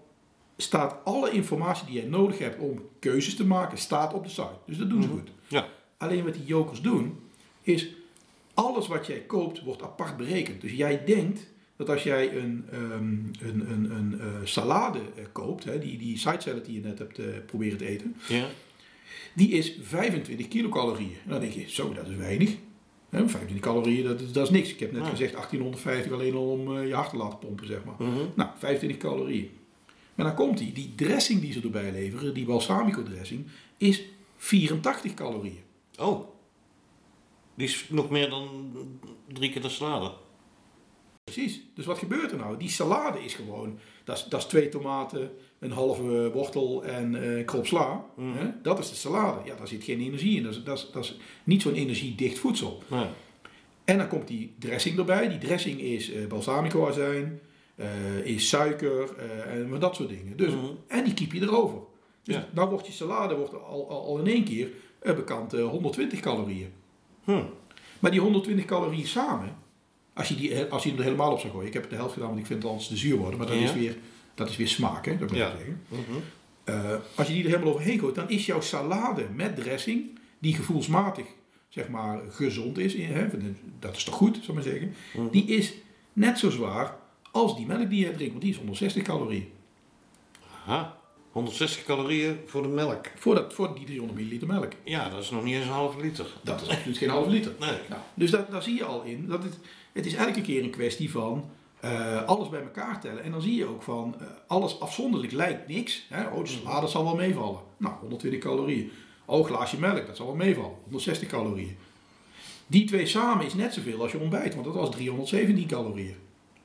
staat alle informatie die jij nodig hebt om keuzes te maken, staat op de site. Dus dat doen ze goed. Ja. Alleen wat die jokers doen, is alles wat jij koopt wordt apart berekend. Dus jij denkt dat als jij een, ehm, een, een, een eh, salade eh, koopt, hè, die, die side salad die je net hebt eh, proberen te eten, Ja. die is 25 kilocalorieën. En dan denk je, zo, dat is weinig. Hè, 25 calorieën, dat is, dat is niks. Ik heb net gezegd 1850 alleen al om eh, je hart te laten pompen, zeg maar. Mhm. Nou, 25 calorieën. Maar dan komt die, die dressing die ze erbij leveren, die balsamico dressing, is 84 calorieën. Oh. Die is nog meer dan drie keer de salade. Precies. Dus wat gebeurt er nou? Die salade is gewoon, dat is, dat is twee tomaten, een halve wortel en een krop sla. Hè? Dat is de salade. Ja, daar zit geen energie in. Dat is, dat is, dat is niet zo'n energiedicht voedsel. Nee. En dan komt die dressing erbij. Die dressing is eh balsamico azijn, eh, is suiker en dat soort dingen. Dus, Mhm. En die kiep je erover. Dus Ja. nou wordt je salade wordt al, al, al in één keer bekend eh, 120 calorieën. Hm. Maar die 120 calorieën samen, als je, die, als je hem er helemaal op zou gooien. Ik heb de helft gedaan, want ik vind het anders te zuur worden. Maar dat, Ja. is, weer, dat is weer smaak, hè, dat moet ik Ja. zeggen. Mhm. Eh, als je die er helemaal overheen gooit, dan is jouw salade met dressing, die gevoelsmatig zeg maar, gezond is, hè, dat is toch goed, zou ik maar zeggen, Mhm. die is net zo zwaar als die melk die je drinkt, want die is 160 calorieën. Aha. 160 calorieën voor de melk. Voor, dat, voor die 300 milliliter melk. Ja, dat is nog niet eens een halve liter. Dat is absoluut geen halve liter. Nee. Nou, dus dat, daar zie je al in. Dat het, het is elke keer een kwestie van eh, alles bij elkaar tellen. En dan zie je ook van eh, alles afzonderlijk lijkt niks. Hè? Oh, de salade zal wel meevallen. Nou, 120 calorieën. Oh, een glaasje melk, dat zal wel meevallen. 160 calorieën. Die twee samen is net zoveel als je ontbijt, want dat was 317 calorieën.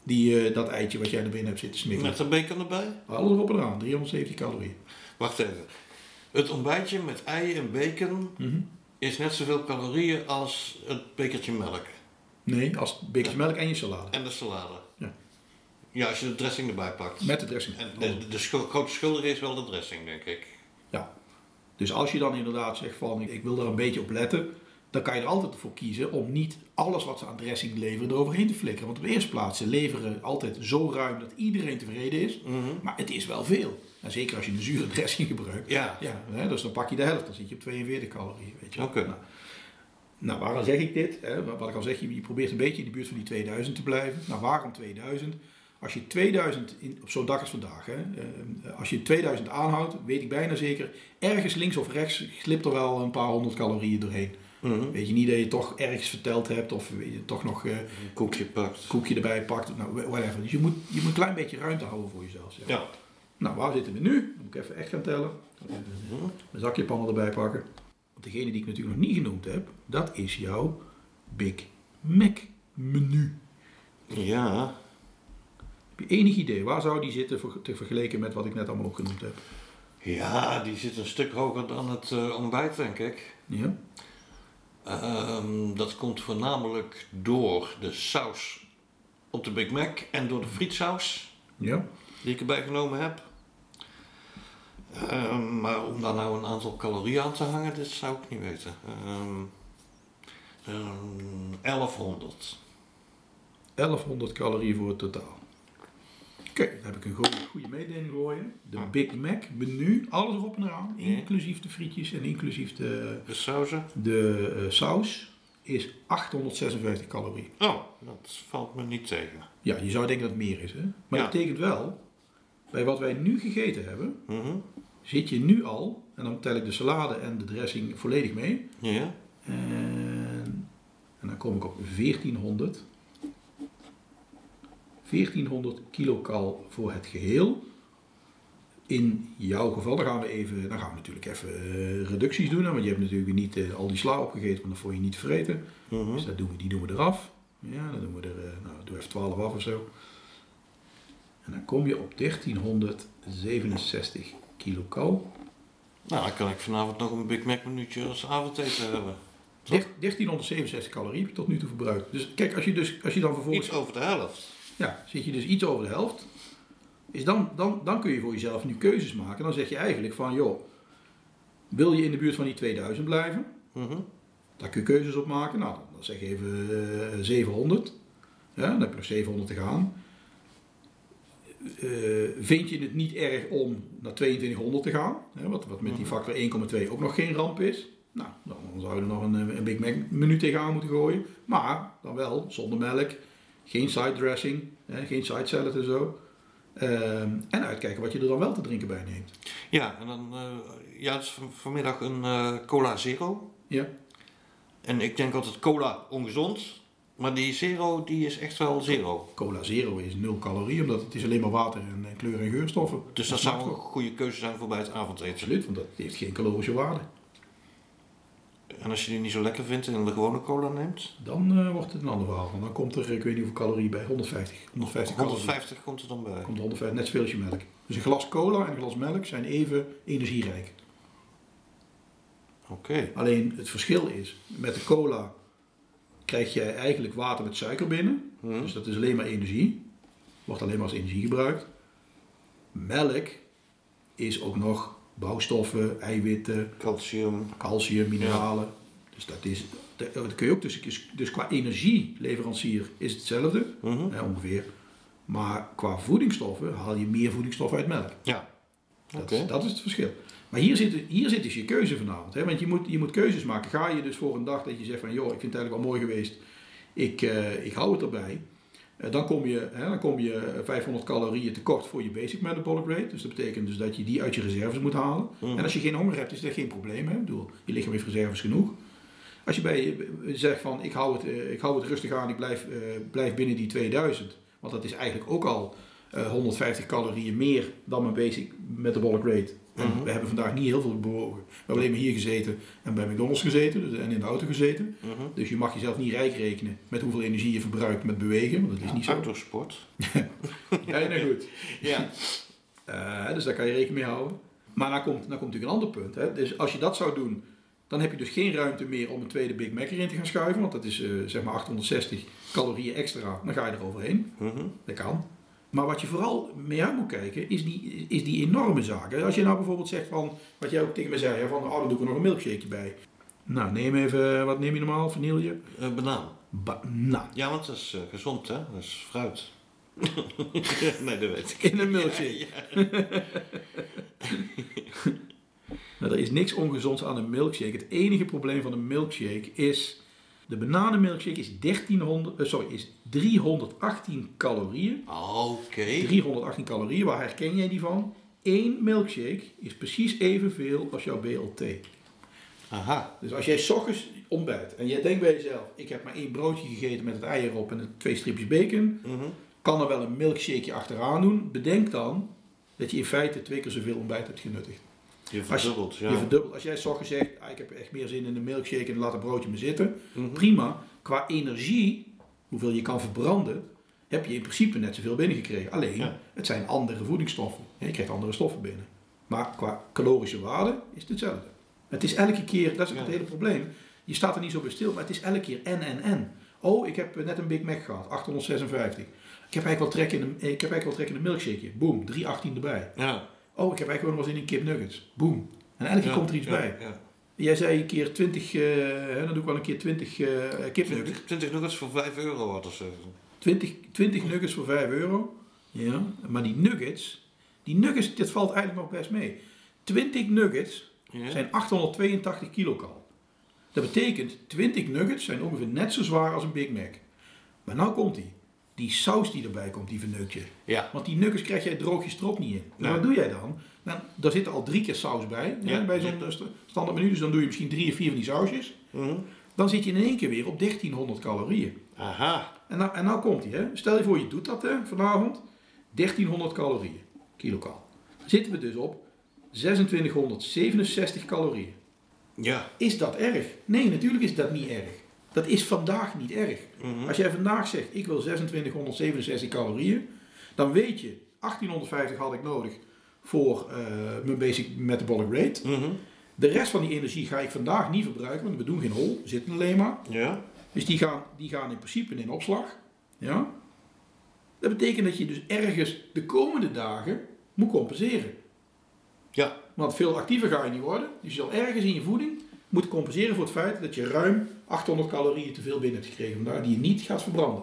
Die, eh, dat eitje wat jij er binnen hebt zitten smikkelen. Met een bacon erbij? Alles erop en eraan, 317 calorieën. Wacht even. Het ontbijtje met ei en bacon Mhm. is net zoveel calorieën als het bekertje melk. Nee, als bekertje melk en je salade. En de salade. Ja. Als je de dressing erbij pakt. Met de dressing. En de, de schul- grote schulder is wel de dressing, denk ik. Ja. Dus als je dan inderdaad zegt van ik wil daar een beetje op letten, dan kan je er altijd voor kiezen om niet alles wat ze aan dressing leveren eroverheen te flikkeren. Want op de eerste plaats, ze leveren altijd zo ruim dat iedereen tevreden is. Maar het is wel veel. En zeker als je een zure dressing gebruikt. Ja. Ja, hè, dus dan pak je de helft, dan zit je op 42 calorieën. Weet je. Oké. Nou, nou, waarom zeg ik dit? Hè? Wat ik al zeg, je je probeert een beetje in de buurt van die 2000 te blijven. Nou, waarom 2000? Als je 2000 in, op zo'n dag als vandaag, hè, eh, als je 2000 aanhoudt, weet ik bijna zeker, ergens links of rechts glipt er wel een paar honderd calorieën doorheen. Mhm. Weet je niet dat je toch ergens verteld hebt of weet je, toch nog eh, Een koekje pakt. koekje erbij pakt, nou, whatever. Dus je moet, je moet een klein beetje ruimte houden voor jezelf. zeg. Ja. Nou, waar zitten we nu? Dan moet ik even echt gaan tellen. Een zakje pannen erbij pakken. Want degene die ik natuurlijk nog niet genoemd heb, dat is jouw Big Mac menu. Ja. Heb je enig idee, waar zou die zitten te vergeleken met wat ik net allemaal opgenoemd heb? Ja, die zit een stuk hoger dan het eh, ontbijt, denk ik. Ja? Ehm, dat komt voornamelijk door de saus op de Big Mac en door de frietsaus Ja? die ik erbij genomen heb. Ehm, maar om daar nou een aantal calorieën aan te hangen, dat zou ik niet weten. Ehm, 1100. 1100 calorieën voor het totaal. Oké, dan heb ik een goede, goede mededeling voor je. De Big Mac menu, alles erop en eraan, inclusief de frietjes en inclusief de, De sauzen? de eh, saus, is 856 calorieën. Oh, dat valt me niet tegen. Ja, je zou denken dat het meer is, hè? Maar Ja. dat betekent wel, bij wat wij nu gegeten hebben, Mhm. zit je nu al, en dan tel ik de salade en de dressing volledig mee, Ja? en, en dan kom ik op 1400. 1400 kilocal voor het geheel. in jouw geval, dan gaan we, even, dan gaan we natuurlijk even eh, reducties doen. hè, Want je hebt natuurlijk niet eh, al die sla opgegeten, want dat vond je niet vreten. Mhm. Dus dat doen we, die doen we eraf. Ja, dan doen we er, eh, nou, doe even 12 af of zo. En dan kom je op 1367 kilocal. Nou, dan kan ik vanavond nog een Big Mac minuutje als avondeten hebben. Der- 1367 calorieën heb je tot nu toe verbruikt. Dus kijk, als je, dus, als je dan vervolgens... Iets over de helft. Ja, zit je dus iets over de helft. Is dan, dan, dan kun je voor jezelf nu keuzes maken. Dan zeg je eigenlijk van, joh, wil je in de buurt van die 2000 blijven? Mhm. Daar kun je keuzes op maken. Nou, dan zeg je even eh, 700. Ja, dan heb je nog 700 te gaan. Eh, vind je het niet erg om naar 2200 te gaan? Hè, wat, wat met die factor 1,2 ook nog geen ramp is. Nou, dan zou je er nog een, eh, een Big Mac menu tegenaan moeten gooien. Maar dan wel zonder melk, geen side dressing, hè, geen side salad en zo. Ehm, en uitkijken wat je er dan wel te drinken bij neemt. Ja, en dan, eh ja, van- vanmiddag een eh, cola zero. Ja, En ik denk altijd cola ongezond. Maar die zero, die is echt wel zero. cola zero is 0 calorieën, omdat het is alleen maar water en, en kleur- en geurstoffen. Dus dat zou een goede keuze zijn voor bij het avondeten. Absoluut, want dat heeft geen calorische waarde. En als je die niet zo lekker vindt en de gewone cola neemt, Dan eh, wordt het een ander verhaal. Want dan komt er, ik weet niet hoeveel calorieën bij, 150. 150 calorieën. 150 komt er dan bij. Komt er 150, net zoveel als je melk. Dus een glas cola en een glas melk zijn even energierijk. Oké. Alleen het verschil is, met de cola krijg je eigenlijk water met suiker binnen. Mhm. Dus dat is alleen maar energie. Wordt alleen maar als energie gebruikt. Melk is ook nog bouwstoffen, eiwitten, Calcium. calcium, mineralen. Dus dat is, dat kun je ook, dus, dus qua energieleverancier is het hetzelfde, Mhm. hè, ongeveer. Maar qua voedingsstoffen haal je meer voedingsstoffen uit melk. Ja. Dat, is, dat is het verschil. Maar hier zit, hier zit dus je keuze vanavond. Hè? Want je moet, je moet keuzes maken. Ga je dus voor een dag dat je zegt van... joh, ik vind het eigenlijk wel mooi geweest. Ik, eh, ik hou het erbij. Eh, dan, kom je, hè, dan kom je 500 calorieën tekort voor je basic metabolic rate. Dus dat betekent dus dat je die uit je reserves moet halen. En als je geen honger hebt, is dat geen probleem. Hè? Ik bedoel, je lichaam heeft reserves genoeg. Als je bij, zegt van ik hou, het, eh, ik hou het rustig aan, ik blijf, eh, blijf binnen die 2000. Want dat is eigenlijk ook al eh, 150 calorieën meer dan mijn basic metabolic rate. En we hebben vandaag niet heel veel bewogen. We hebben alleen maar hier gezeten en bij McDonald's gezeten dus, en in de auto gezeten. Dus je mag jezelf niet rijk rekenen met hoeveel energie je verbruikt met bewegen. Want dat is niet zo. Autosport. Ja, goed. Ja. Eh, dus daar kan je rekening mee houden. Maar dan komt, dan komt natuurlijk een ander punt. Hè. Dus als je dat zou doen, dan heb je dus geen ruimte meer om een tweede Big Mac erin te gaan schuiven. Want dat is eh, zeg maar 860 calorieën extra. Dan ga je er overheen. Mhm. Dat kan. Maar wat je vooral mee uit moet kijken, is die, is die enorme zaken. Als je nou bijvoorbeeld zegt van, wat jij ook tegen me zei, van oh, dan doe ik er nog een milkshakeje bij. Nou, neem even, wat neem je normaal? Vanille? Eh, banaan. Banaan. Ja, want dat is eh, gezond, hè? Dat is fruit. nee, dat weet ik. In een milkshake. Nou, er is niks ongezonds aan een milkshake. Het enige probleem van een milkshake is... De bananenmilkshake is, 1300, eh, sorry, is 318 calorieën. Oké. 318 calorieën, waar herken jij die van? Eén milkshake is precies evenveel als jouw BLT. Aha. Dus als jij ochtends ontbijt en jij denkt bij jezelf... ik heb maar één broodje gegeten met het ei erop en twee stripjes bacon... Mhm. kan er wel een milkshakeje achteraan doen. Bedenk dan dat je in feite twee keer zoveel ontbijt hebt genuttigd. Je Als verdubbelt, ja. Je verdubbelt. Als jij ochtends zegt, ah, ik heb echt meer zin in een milkshake en laat een broodje me zitten. Mhm. Prima. Qua energie, hoeveel je kan verbranden, heb je in principe net zoveel binnengekregen. Alleen, Ja. het zijn andere voedingsstoffen. Je krijgt andere stoffen binnen. Maar qua calorische waarde is het hetzelfde. Het is elke keer, dat is Ja. het hele probleem. Je staat er niet zo bij stil, maar het is elke keer en en en. Oh, ik heb net een Big Mac gehad, 856. Ik heb eigenlijk wel trek in een, ik heb eigenlijk wel trek in een milkshakeje. Boom, 318 erbij. Ja. Oh, ik heb eigenlijk wel nog eens in een kip nuggets. Boom. En elke keer komt er iets bij. Jij zei een keer 20, eh, hè, dan doe ik wel een keer 20 eh kip nuggets. 20, 20 nuggets voor 5 euro hadden ze. 20, 20 nuggets voor 5 euro. Ja, maar die nuggets, die nuggets, dit valt eigenlijk nog best mee. 20 nuggets Ja. zijn 882 kilocal. Dat betekent 20 nuggets zijn ongeveer net zo zwaar als een Big Mac. Maar nou komt die. Die saus die erbij komt, die vernuk je. Ja. Want die nuggets krijg jij droogjes strop niet in. Nou, Nee. wat doe jij dan? dan? Daar zit al drie keer saus bij. hè, Ja. bij zo'n st- standaard menu. Dus dan doe je misschien drie of vier van die sausjes. Mhm. Dan zit je in één keer weer op 1300 calorieën. Aha. En nou, en nou komt hij. Hè? Stel je voor je doet dat hè, vanavond. 1300 calorieën. Kilocal. zitten we dus op 2667 calorieën. Ja. Is dat erg? Nee, natuurlijk is dat niet erg. Dat is vandaag niet erg. Als jij vandaag zegt, ik wil 2667 calorieën, dan weet je, 1850 had ik nodig voor eh, mijn basic metabolic rate. Mhm. De rest van die energie ga ik vandaag niet verbruiken, want we doen geen hol, we zitten alleen maar. Ja. Dus die gaan, die gaan in principe in opslag. Ja? Dat betekent dat je dus ergens de komende dagen moet compenseren. Ja. Want veel actiever ga je niet worden. Dus je zal ergens in je voeding moeten compenseren voor het feit dat je ruim 800 calorieën te veel binnen hebt gekregen vandaag, die je niet gaat verbranden.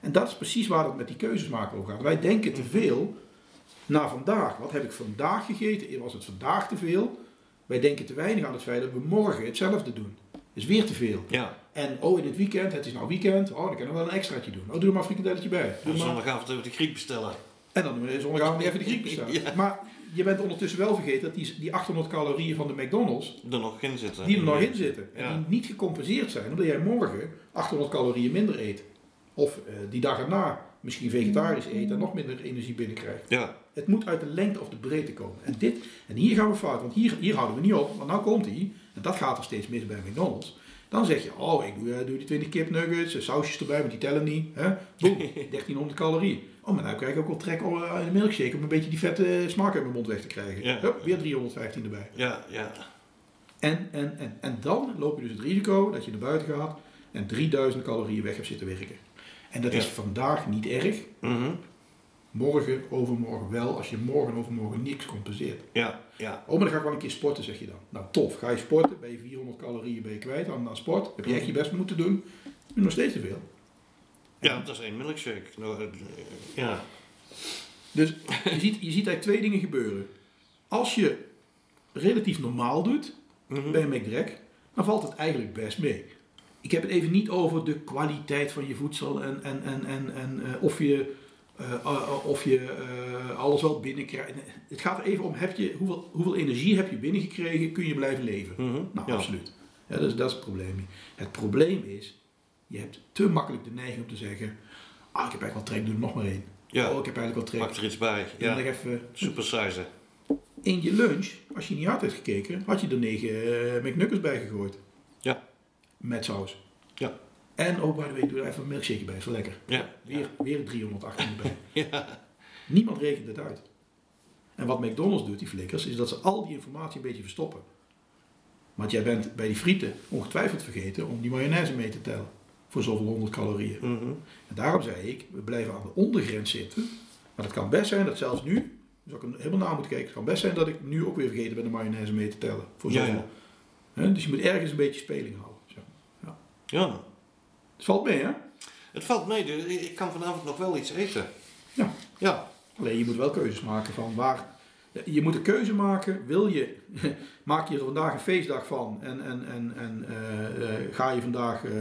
En dat is precies waar het met die keuzes maken over gaat. Wij denken te veel naar vandaag. Wat heb ik vandaag gegeten? Was het vandaag te veel? Wij denken te weinig aan het feit dat we morgen hetzelfde doen. is weer te veel. Ja. En oh, in het weekend, het is nou weekend, oh, dan kan ik wel een extraatje doen. Oh, doe er maar een bij. Doe En zondagavond even de Griek bestellen. en dan doen we zondagavond even de Griek bestellen. Ja. Maar je bent ondertussen wel vergeten dat die, die 800 calorieën van de McDonald's, Er nog in zitten. die er nog in zitten. En Ja. die niet gecompenseerd zijn, omdat jij morgen 800 calorieën minder eet. Of eh, die dag erna misschien vegetarisch eet en nog minder energie binnenkrijgt. Ja. Het moet uit de lengte of de breedte komen. En, dit, en hier gaan we fout, want hier, hier houden we niet op. Want nou komt hij, en dat gaat er steeds mis bij McDonald's. Dan zeg je, oh, ik doe, eh, doe die 20 kipnuggets, eh, sausjes erbij, want die tellen niet. Hè? Boom, 1300 calorieën. Oh, maar nou krijg ik ook wel trek om eh, in de milkshake om een beetje die vette smaak uit mijn mond weg te krijgen. Ja. Hup, weer 315 erbij. Ja. Ja. En, en, en, en dan loop je dus het risico dat je naar buiten gaat en 3000 calorieën weg hebt zitten werken. En dat is vandaag niet erg. Mhm. Morgen, overmorgen wel, als je morgen en overmorgen niks compenseert. Ja. Ja. Oh, maar dan ga ik wel een keer sporten, zeg je dan. Nou, tof. Ga je sporten, ben je 400 calorieën ben je kwijt aan, aan sport. Heb je echt je best moeten doen. Doe je nog steeds te veel. Ja, dat is één milkshake. Nou, eh, Ja. Dus je ziet, je ziet eigenlijk twee dingen gebeuren. Als je relatief normaal doet Mhm. bij een McDrek, dan valt het eigenlijk best mee. Ik heb het even niet over de kwaliteit van je voedsel en, en, en, en, en eh, of je, eh, eh, of je eh, alles wel binnenkrijgt. Het gaat er even om, heb je, hoeveel, hoeveel energie heb je binnengekregen, kun je blijven leven? Mhm. Nou, Ja. absoluut. Ja, dat, is, dat is het probleem. Het probleem is, je hebt te makkelijk de neiging om te zeggen, ah, ik heb eigenlijk wel trek, doe er nog maar één. Ja. Oh, ik heb eigenlijk wel Pak trek. er iets bij. Doe nog Ja. even. Supersize. In je lunch, als je niet hard hebt gekeken, had je er negen eh, McNuggets bij gegooid. Ja. Met saus. Ja. En, oh, by the way, doe er even een milkshake bij, is wel lekker. Ja. Weer, weer 318 erbij. Ja. Niemand rekent het uit. En wat McDonald's doet, die flikkers, is dat ze al die informatie een beetje verstoppen. Want jij bent bij die frieten ongetwijfeld vergeten om die mayonaise mee te tellen. Voor zoveel honderd calorieën. Mhm. En daarom zei ik, we blijven aan de ondergrens zitten. Maar het kan best zijn dat zelfs nu, dus ik hem helemaal na moeten kijken, het kan best zijn dat ik nu ook weer vergeten ben de mayonaise mee te tellen. Voor Ja, zoveel. Hè, Dus je moet ergens een beetje speling houden. Zo. Ja. Ja. Het valt mee, hè? Het valt mee. dus Ik ik kan vanavond nog wel iets eten. Ja. Ja. Alleen je moet wel keuzes maken van waar. Je moet een keuze maken. Wil je, maak je er vandaag een feestdag van en, en, en, en eh, eh, ga je vandaag eh,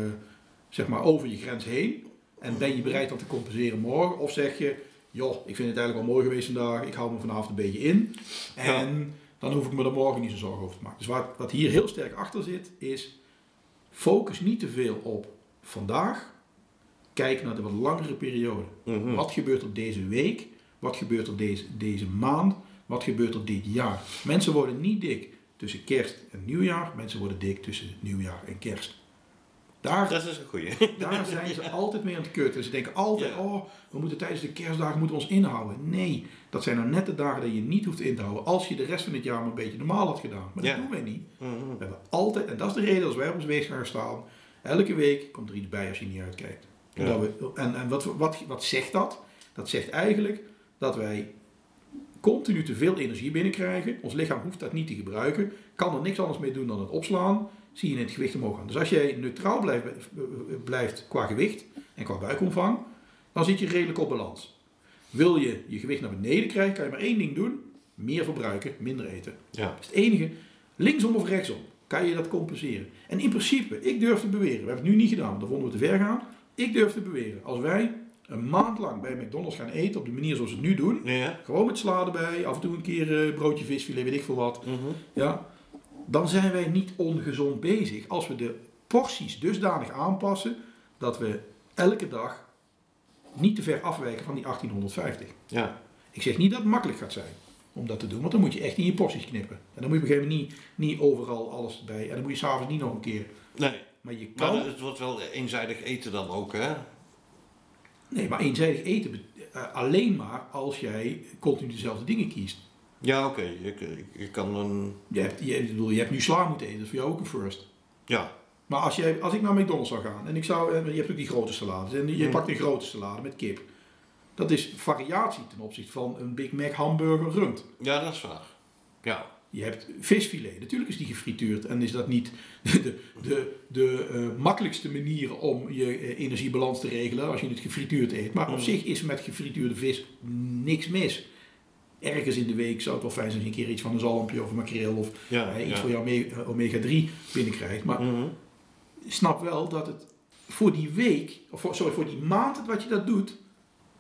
zeg maar over je grens heen en ben je bereid dat te compenseren morgen? Of zeg je, joh, ik vind het eigenlijk wel mooi geweest vandaag, ik hou me vanavond een beetje in en dan hoef ik me er morgen niet zo zorgen over te maken. Dus wat, wat hier heel sterk achter zit is, focus niet te veel op vandaag, kijk naar de wat langere periode. Mhm. Wat gebeurt er deze week? Wat gebeurt er deze, deze maand? Wat gebeurt er dit jaar? Mensen worden niet dik tussen kerst en nieuwjaar. Mensen worden dik tussen nieuwjaar en kerst. Daar, Dat is een goeie. daar zijn ze altijd mee aan het kutten. Ze denken altijd, Ja. oh, we moeten tijdens de kerstdagen moeten ons inhouden. Nee, dat zijn nou net de dagen dat je niet hoeft in te houden. Als je de rest van het jaar maar een beetje normaal had gedaan. Maar Ja. dat doen wij niet. Mhm. We hebben altijd, en dat is de reden als wij op ons weeg gaan staan. Elke week komt er iets bij als je niet uitkijkt. Ja. Omdat we, en en wat, wat, wat zegt dat? Dat zegt eigenlijk dat wij continu te veel energie binnenkrijgen. Ons lichaam hoeft dat niet te gebruiken. Kan er niks anders mee doen dan het opslaan. Zie je het gewicht omhoog gaan. Dus als jij neutraal blijft, blijft qua gewicht en qua buikomvang, dan zit je redelijk op balans. Wil je je gewicht naar beneden krijgen, kan je maar één ding doen. Meer verbruiken, minder eten. Ja. Dat is het enige. Linksom of rechtsom kan je dat compenseren. En in principe, ik durf te beweren, we hebben het nu niet gedaan, want dan vonden we te ver gaan. Ik durf te beweren, als wij een maand lang bij McDonald's gaan eten op de manier zoals we het nu doen, Ja. gewoon met sla erbij, af en toe een keer eh, broodje visfilet, weet ik veel wat, Mhm. ja, dan zijn wij niet ongezond bezig als we de porties dusdanig aanpassen dat we elke dag niet te ver afwijken van die 1850. Ja. Ik zeg niet dat het makkelijk gaat zijn. om dat te doen. Want dan moet je echt in je porties knippen. En dan moet je op een gegeven moment niet, niet overal alles bij. En dan moet je s'avonds niet nog een keer. Nee. Maar je Maar kan. het wordt wel eenzijdig eten dan ook, hè? Nee, maar eenzijdig eten eh, alleen maar als jij continu dezelfde dingen kiest. Ja, oké. Je, je kan een... Je hebt, je, ik bedoel, je hebt nu sla moeten eten, dat is voor jou ook een first. Ja. Maar als, jij, als ik naar McDonald's zou gaan en ik zou, je hebt ook die grote salades en je Mm. pakt een grote salade met kip. Dat is variatie ten opzichte van een Big Mac hamburger rund. Ja, dat is waar. Ja. Je hebt visfilet, natuurlijk is die gefrituurd en is dat niet de, de, de eh, makkelijkste manier om je eh, energiebalans te regelen als je het gefrituurd eet. Maar op Mm. zich is met gefrituurde vis niks mis. Ergens in de week zou het wel fijn zijn als je een keer iets van een zalmpje of een makreel of Ja, iets ja. voor je omega- omega-3 binnenkrijgt. Maar Mhm. snap wel dat het voor die week, of voor, sorry, voor die maand wat je dat doet,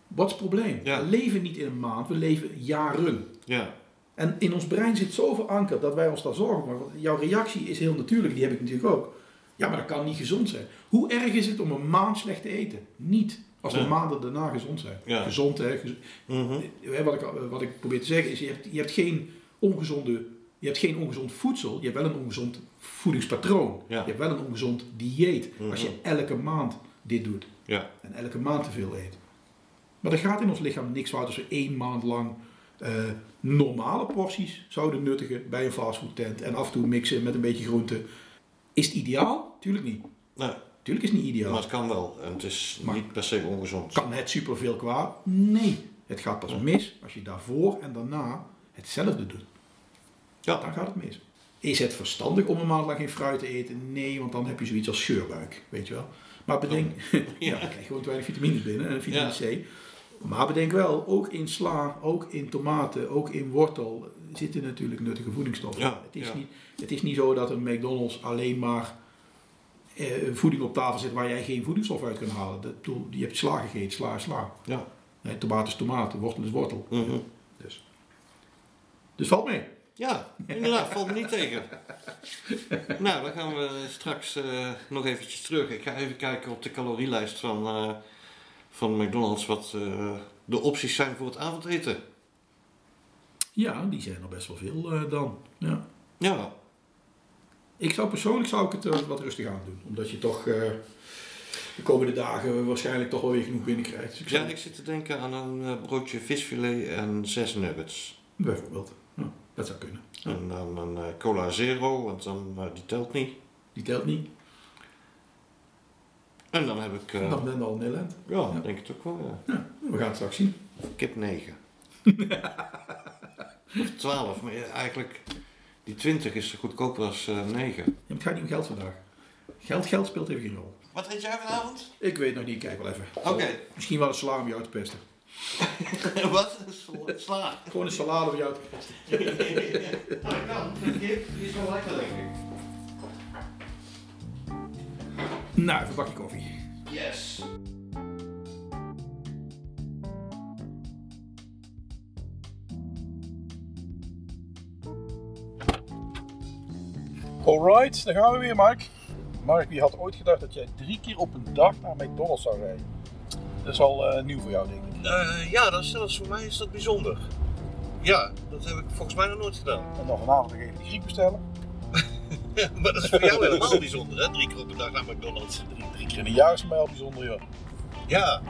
wat is het probleem? Ja. We leven niet in een maand, we leven jaren. Ja. En in ons brein zit zoveel anker dat wij ons daar zorgen maken. Jouw reactie is heel natuurlijk, die heb ik natuurlijk ook. Ja, maar dat kan niet gezond zijn. Hoe erg is het om een maand slecht te eten? Niet. Als Ja. maanden daarna gezond zijn. Ja. Gezond, hè. gez- Mhm. Wat, ik, wat ik probeer te zeggen is, je hebt, je hebt geen ongezonde... Je hebt geen ongezond voedsel, je hebt wel een ongezond voedingspatroon. Ja. Je hebt wel een ongezond dieet. Als je Mhm. elke maand dit doet Ja. en elke maand te veel eet. Maar er gaat in ons lichaam niks fout als we één maand lang eh, normale porties zouden nuttigen bij een fastfoodtent en af en toe mixen met een beetje groente. Is het ideaal? Tuurlijk niet. Tuurlijk is het niet ideaal. maar het kan wel. En het is Maar- niet per se ongezond. Kan het superveel kwaad? Nee. Het gaat pas mis als je daarvoor en daarna hetzelfde doet. Ja. Dan gaat het mis. Is het verstandig om een maand lang geen fruit te eten? Nee, want dan heb je zoiets als scheurbuik, weet je wel. Maar bedenk, ja, dan krijg je gewoon te weinig vitamines binnen en vitamine C. Maar bedenk wel, ook in sla, ook in tomaten, ook in wortel zitten natuurlijk nuttige voedingsstoffen. Ja, het, is ja. niet, het is niet zo dat een McDonald's alleen maar voeding op tafel zit waar jij geen voedingsstof uit kan halen. Dat, je hebt sla gegeten, sla sla. Ja. Nee, tomaat is tomaat, wortel is wortel. Mhm. Dus. dus valt mee. Ja, inderdaad, valt me niet tegen. Nou, dan gaan we straks eh, nog eventjes terug. Ik ga even kijken op de calorielijst van, eh, van McDonald's wat eh, de opties zijn voor het avondeten. Ja, die zijn er best wel veel eh, dan. Ja. Ja, Ik zou persoonlijk zou ik het eh, wat rustig aan doen. Omdat je toch eh, de komende dagen waarschijnlijk toch wel weer genoeg binnenkrijgt. Dus ik ja zou, ik zit te denken aan een eh, broodje visfilet en zes nuggets. Bijvoorbeeld. Ja, dat zou kunnen. Ja, En dan een cola zero, want dan, die telt niet. die telt niet. En dan heb ik, Dan ben je al heel eind. ja, Ja. denk het ook wel, ja. We gaan het straks zien. Kip 9. of 12, maar eigenlijk die 20 is goedkoper als eh 9. Ja, maar het gaat niet om geld vandaag. Geld, geld speelt even geen rol. Wat eet jij vanavond? Ik weet nog niet, kijk wel even. Oké. Misschien wel een salade om jou te pesten. Wat? Sla. Gewoon een salade om jou te pesten. Nou, dat kan. Die is wel lekker, denk ik. Nou, even een bakje koffie. Yes. Alright, daar gaan we weer, Mark. Mark, wie had ooit gedacht dat jij drie keer op een dag naar McDonald's zou rijden? Dat is al eh, nieuw voor jou, denk ik. Eh, ja, dat is zelfs voor mij is dat bijzonder. Ja, dat heb ik volgens mij nog nooit gedaan. En dan vanavond nog even die Griek bestellen. maar dat is voor jou helemaal bijzonder, hè? Drie keer op een dag naar McDonald's. Drie, drie keer in een jaar is voor mij al bijzonder, joh. Ja.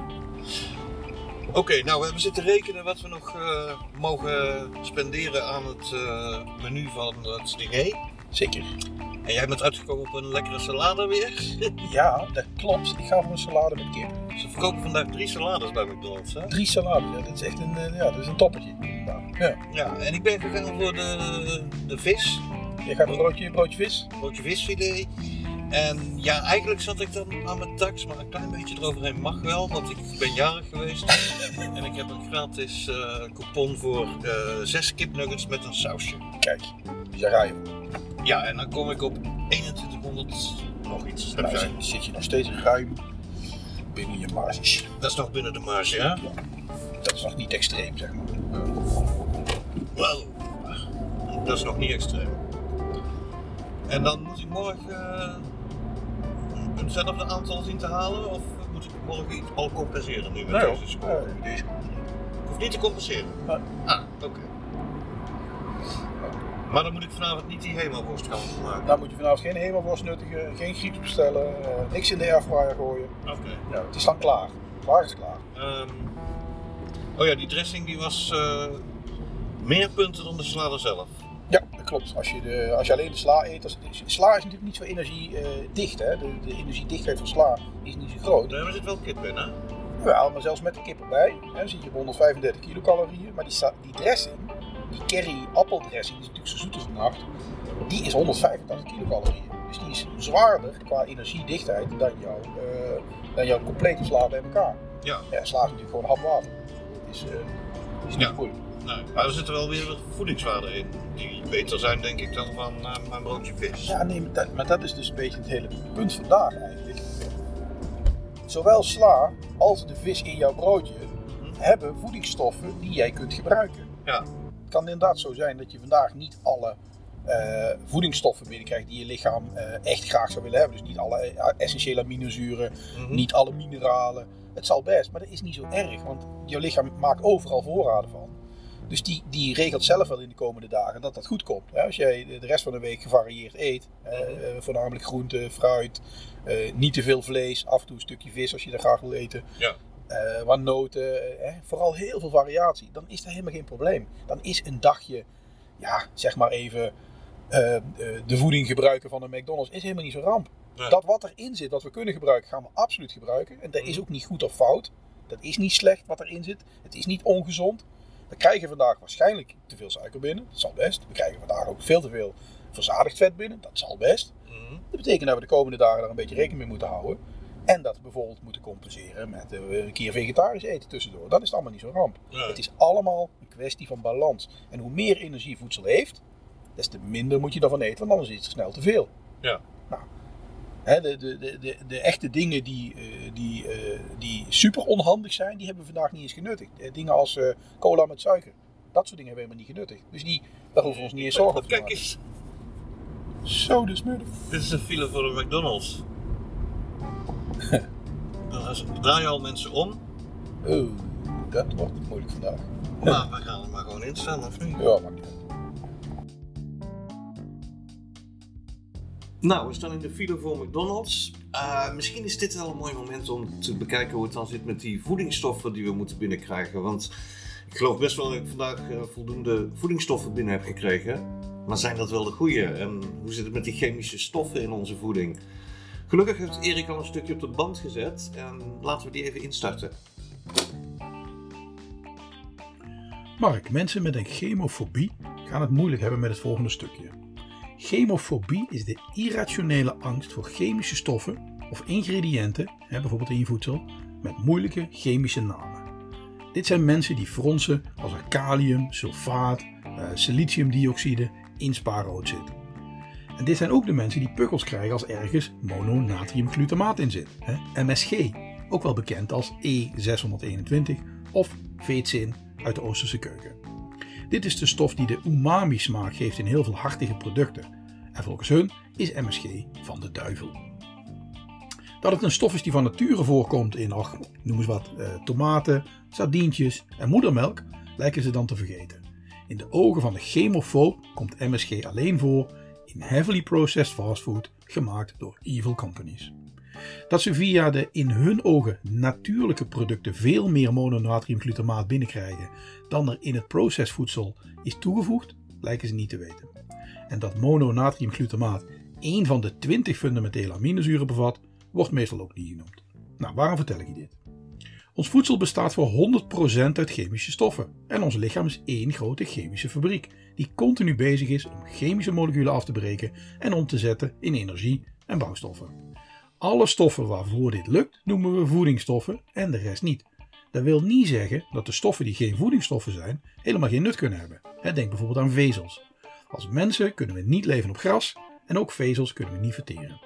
Oké, nou we hebben zitten rekenen wat we nog eh, mogen spenderen aan het eh, menu van het diner. Zeker. En jij bent uitgekomen op een lekkere salade weer. Ja, dat klopt. Ik ga voor een salade met kip. Ze verkopen vandaag drie salades bij McDonald's. Hè? Drie salades, ja. Dat is echt een, eh, ja, dat is een toppertje. inderdaad. Ja. Ja, en ik ben gegaan voor de, de vis, Je gaat een broodje, broodje vis. broodje visfilet. En ja, eigenlijk zat ik dan aan mijn tax, maar een klein beetje eroverheen mag wel, want ik ben jarig geweest. en ik heb een gratis eh, coupon voor eh, zes kipnuggets met een sausje. Kijk, daar ga je. Ja, en dan kom ik op 2100 nog iets. Jij. zit, je nog steeds ruim binnen je marges. Dat is nog binnen de marge, ja? Dat is nog niet extreem, zeg maar. Wel, dat is nog niet extreem. En dan moet ik morgen eh, eenzelfde aantal zien te halen? Of moet ik morgen iets al compenseren nu met Nee, deze score? Nee, deze Ik hoef niet te compenseren. Ah, oké. Maar dan moet ik vanavond niet die hemelworst gaan maken. Dan moet je vanavond geen hemelworst nuttigen, geen grieks bestellen, eh, niks in de airfryer gooien. Oké. Ja, het is dan klaar. Klaar is klaar. Ehm, oh ja, die dressing die was eh, meer punten dan de salade zelf. Ja, dat klopt. Als je, de, als je alleen de sla eet, als, sla is natuurlijk niet zo energiedicht. hè? De, de energiedichtheid van sla is niet zo groot. Daar zit wel kip in, hè? Wel, maar zelfs met de kip erbij, hè, dan zit je op 135 kilocalorieën. Maar die, die dressing, die curry appeldressing, die is natuurlijk zo zoet als de nacht, die is 185 kilocalorieën. Dus die is zwaarder qua energiedichtheid dan jouw, eh, dan jouw complete sla bij elkaar. Ja. Ja, sla is natuurlijk gewoon hap water. Dat is, eh, is niet Ja. moeilijk. Nou, maar er zitten wel weer voedingswaarden in. Die beter zijn, denk ik, dan van eh, mijn broodje vis. Ja, nee, maar dat, maar dat is dus een beetje het hele punt vandaag eigenlijk. Zowel sla als de vis in jouw broodje hebben voedingsstoffen die jij kunt gebruiken. Ja. Kan inderdaad zo zijn dat je vandaag niet alle eh, voedingsstoffen binnenkrijgt die je lichaam eh, echt graag zou willen hebben. Dus niet alle eh, essentiële aminozuren, Mhm. niet alle mineralen. Het zal best, maar dat is niet zo erg, want jouw lichaam maakt overal voorraden van. Dus die, die regelt zelf wel in de komende dagen dat dat goed komt. Hè? Als jij de- rest van de week gevarieerd eet, eh, voornamelijk groente, fruit, niet te veel vlees, af en toe een stukje vis als je dat graag wil eten. Ja. Eh, wat noten, eh, vooral heel veel variatie, dan is dat helemaal geen probleem. Dan is een dagje, ja, zeg maar even, eh, de voeding gebruiken van een McDonald's is helemaal niet zo ramp. Nee. Dat wat erin zit, wat we kunnen gebruiken, gaan we absoluut gebruiken. En dat is ook niet goed of fout. Dat is niet slecht wat erin zit. Het is niet ongezond. We krijgen vandaag waarschijnlijk te veel suiker binnen. Dat zal best. We krijgen vandaag ook veel te veel verzadigd vet binnen. Dat zal best. Mhm. Dat betekent dat we de komende dagen daar een beetje rekening mee moeten houden. En dat bijvoorbeeld moeten compenseren met eh, een keer vegetarisch eten tussendoor. Dat is allemaal niet zo'n ramp. Het is allemaal een kwestie van balans. En hoe meer energie voedsel heeft, des te minder moet je ervan eten, want anders is het snel te veel. Ja. Nou, hè, de, de, de, de, echte dingen die, eh, die, eh, die super onhandig zijn, die hebben we vandaag niet eens genuttigd. Dingen als cola met suiker. Dat soort dingen hebben we helemaal niet genuttigd. Dus die, daar hoeven we ons niet eens zorgen over te Kijk maken. eens, Zo smurf. dit is een file voor de McDonald's. Dan draaien al mensen om, Oh, dat wordt moeilijk vandaag. maar we gaan er maar gewoon in staan, of niet? Ja, maakt niet uit. Nou, we staan in de file voor McDonald's. Eh, misschien is dit wel een mooi moment om te bekijken hoe het dan zit met die voedingsstoffen die we moeten binnenkrijgen. Want ik geloof best wel dat ik vandaag eh, voldoende voedingsstoffen binnen heb gekregen. Maar zijn dat wel de goede? En hoe zit het met die chemische stoffen in onze voeding? Gelukkig heeft Erik al een stukje op de band gezet. En laten we die even instarten. Mark, mensen met een chemofobie gaan het moeilijk hebben met het volgende stukje. Chemofobie is de irrationele angst voor chemische stoffen of ingrediënten, hè, bijvoorbeeld in je voedsel, met moeilijke chemische namen. Dit zijn mensen die fronsen als er kalium, sulfaat, eh, siliciumdioxide in spaarrood zit. En dit zijn ook de mensen die pukkels krijgen als ergens mononatriumglutamaat in zit, hè, MSG, ook wel bekend als E621 of veetzin uit de Oosterse keuken. Dit is de stof die de umami smaak geeft in heel veel hartige producten. En volgens hun is MSG van de duivel. Dat het een stof is die van nature voorkomt in, ach, noem eens wat, eh, tomaten, sardientjes en moedermelk, lijken ze dan te vergeten. In de ogen van de chemofoob komt MSG alleen voor in heavily processed fastfood gemaakt door evil companies. Dat ze via de in hun ogen natuurlijke producten veel meer mononatriumglutamaat binnenkrijgen dan er in het processvoedsel is toegevoegd, lijken ze niet te weten. En dat mononatriumglutamaat één van de 20 fundamentele aminozuren bevat, wordt meestal ook niet genoemd. Nou, waarom vertel ik je dit? Ons voedsel bestaat voor 100% uit chemische stoffen en ons lichaam is één grote chemische fabriek die continu bezig is om chemische moleculen af te breken en om te zetten in energie en bouwstoffen. Alle stoffen waarvoor dit lukt noemen we voedingsstoffen en de rest niet. Dat wil niet zeggen dat de stoffen die geen voedingsstoffen zijn helemaal geen nut kunnen hebben. Denk bijvoorbeeld aan vezels. Als mensen kunnen we niet leven op gras en ook vezels kunnen we niet verteren.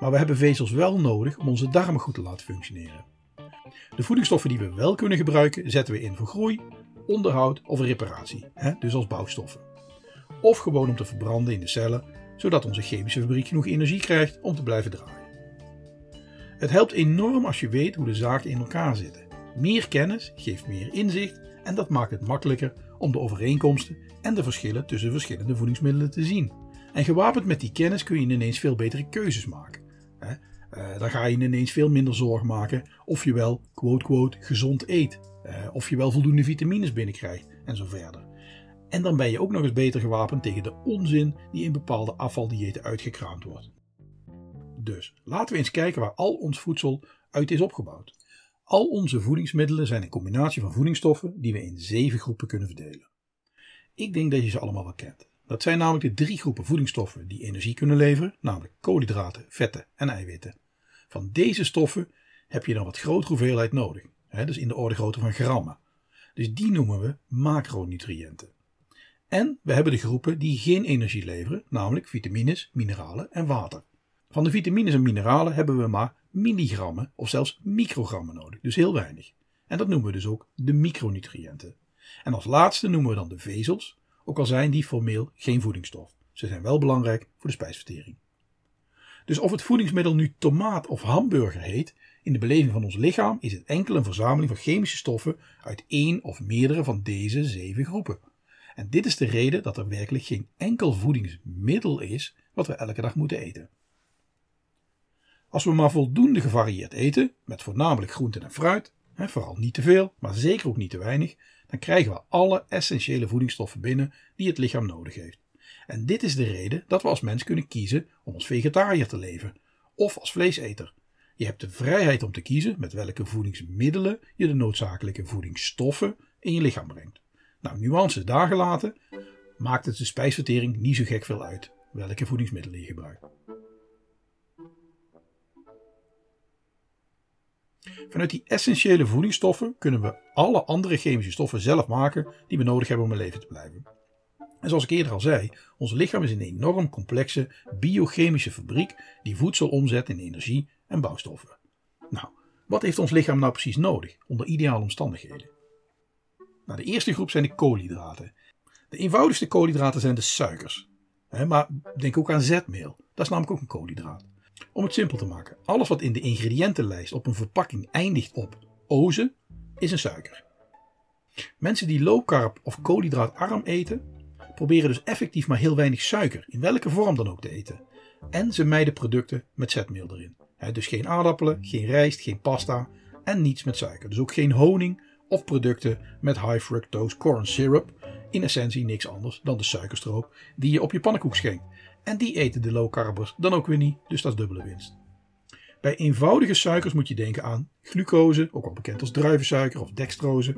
Maar we hebben vezels wel nodig om onze darmen goed te laten functioneren. De voedingsstoffen die we wel kunnen gebruiken zetten we in voor groei, onderhoud of reparatie, hè, dus als bouwstoffen. Of gewoon om te verbranden in de cellen, zodat onze chemische fabriek genoeg energie krijgt om te blijven draaien. Het helpt enorm als je weet hoe de zaken in elkaar zitten. Meer kennis geeft meer inzicht en dat maakt het makkelijker om de overeenkomsten en de verschillen tussen verschillende voedingsmiddelen te zien. En gewapend met die kennis kun je ineens veel betere keuzes maken. Eh, dan ga je ineens veel minder zorgen maken of je wel quote, quote, gezond eet. Eh, of je wel voldoende vitamines binnenkrijgt en zo verder. En dan ben je ook nog eens beter gewapend tegen de onzin die in bepaalde afvaldiëten uitgekraamd wordt. Dus laten we eens kijken waar al ons voedsel uit is opgebouwd. Al onze voedingsmiddelen zijn een combinatie van voedingsstoffen die we in zeven groepen kunnen verdelen. Ik denk dat je ze allemaal wel kent. Dat zijn namelijk de drie groepen voedingsstoffen die energie kunnen leveren, namelijk koolhydraten, vetten en eiwitten. Van deze stoffen heb je dan wat grotere hoeveelheid nodig, dus in de orde grootte van grammen. Dus die noemen we macronutriënten. En we hebben de groepen die geen energie leveren, namelijk vitamines, mineralen en water. Van de vitamines en mineralen hebben we maar milligrammen of zelfs microgrammen nodig, dus heel weinig. En dat noemen we dus ook de micronutriënten. En als laatste noemen we dan de vezels, ook al zijn die formeel geen voedingsstof. Ze zijn wel belangrijk voor de spijsvertering. Dus of het voedingsmiddel nu tomaat of hamburger heet, in de beleving van ons lichaam is het enkel een verzameling van chemische stoffen uit één of meerdere van deze zeven groepen. En dit is de reden dat er werkelijk geen enkel voedingsmiddel is wat we elke dag moeten eten. Als we maar voldoende gevarieerd eten, met voornamelijk groenten en fruit, vooral niet te veel, maar zeker ook niet te weinig, dan krijgen we alle essentiële voedingsstoffen binnen die het lichaam nodig heeft. En dit is de reden dat we als mens kunnen kiezen om als vegetariër te leven of als vleeseter. Je hebt de vrijheid om te kiezen met welke voedingsmiddelen je de noodzakelijke voedingsstoffen in je lichaam brengt. Nou, nuances daar gelaten, maakt het de spijsvertering niet zo gek veel uit welke voedingsmiddelen je gebruikt. Vanuit die essentiële voedingsstoffen kunnen we alle andere chemische stoffen zelf maken die we nodig hebben om in leven te blijven. En zoals ik eerder al zei, ons lichaam is een enorm complexe biochemische fabriek die voedsel omzet in energie en bouwstoffen. Nou, wat heeft ons lichaam nou precies nodig onder ideale omstandigheden? Nou, de eerste groep zijn de koolhydraten. De eenvoudigste koolhydraten zijn de suikers. Maar denk ook aan zetmeel. Dat is namelijk ook een koolhydraat. Om het simpel te maken, alles wat in de ingrediëntenlijst op een verpakking eindigt op oze, is een suiker. Mensen die low carb of koolhydraatarm eten, proberen dus effectief maar heel weinig suiker, in welke vorm dan ook te eten. En ze mijden producten met zetmeel erin. Dus geen aardappelen, geen rijst, geen pasta en niets met suiker. Dus ook geen honing of producten met high fructose corn syrup. In essentie niks anders dan de suikerstroop die je op je pannenkoek schenkt. En die eten de low carbers dan ook weer niet, dus dat is dubbele winst. Bij eenvoudige suikers moet je denken aan glucose, ook wel bekend als druivensuiker of dextrose,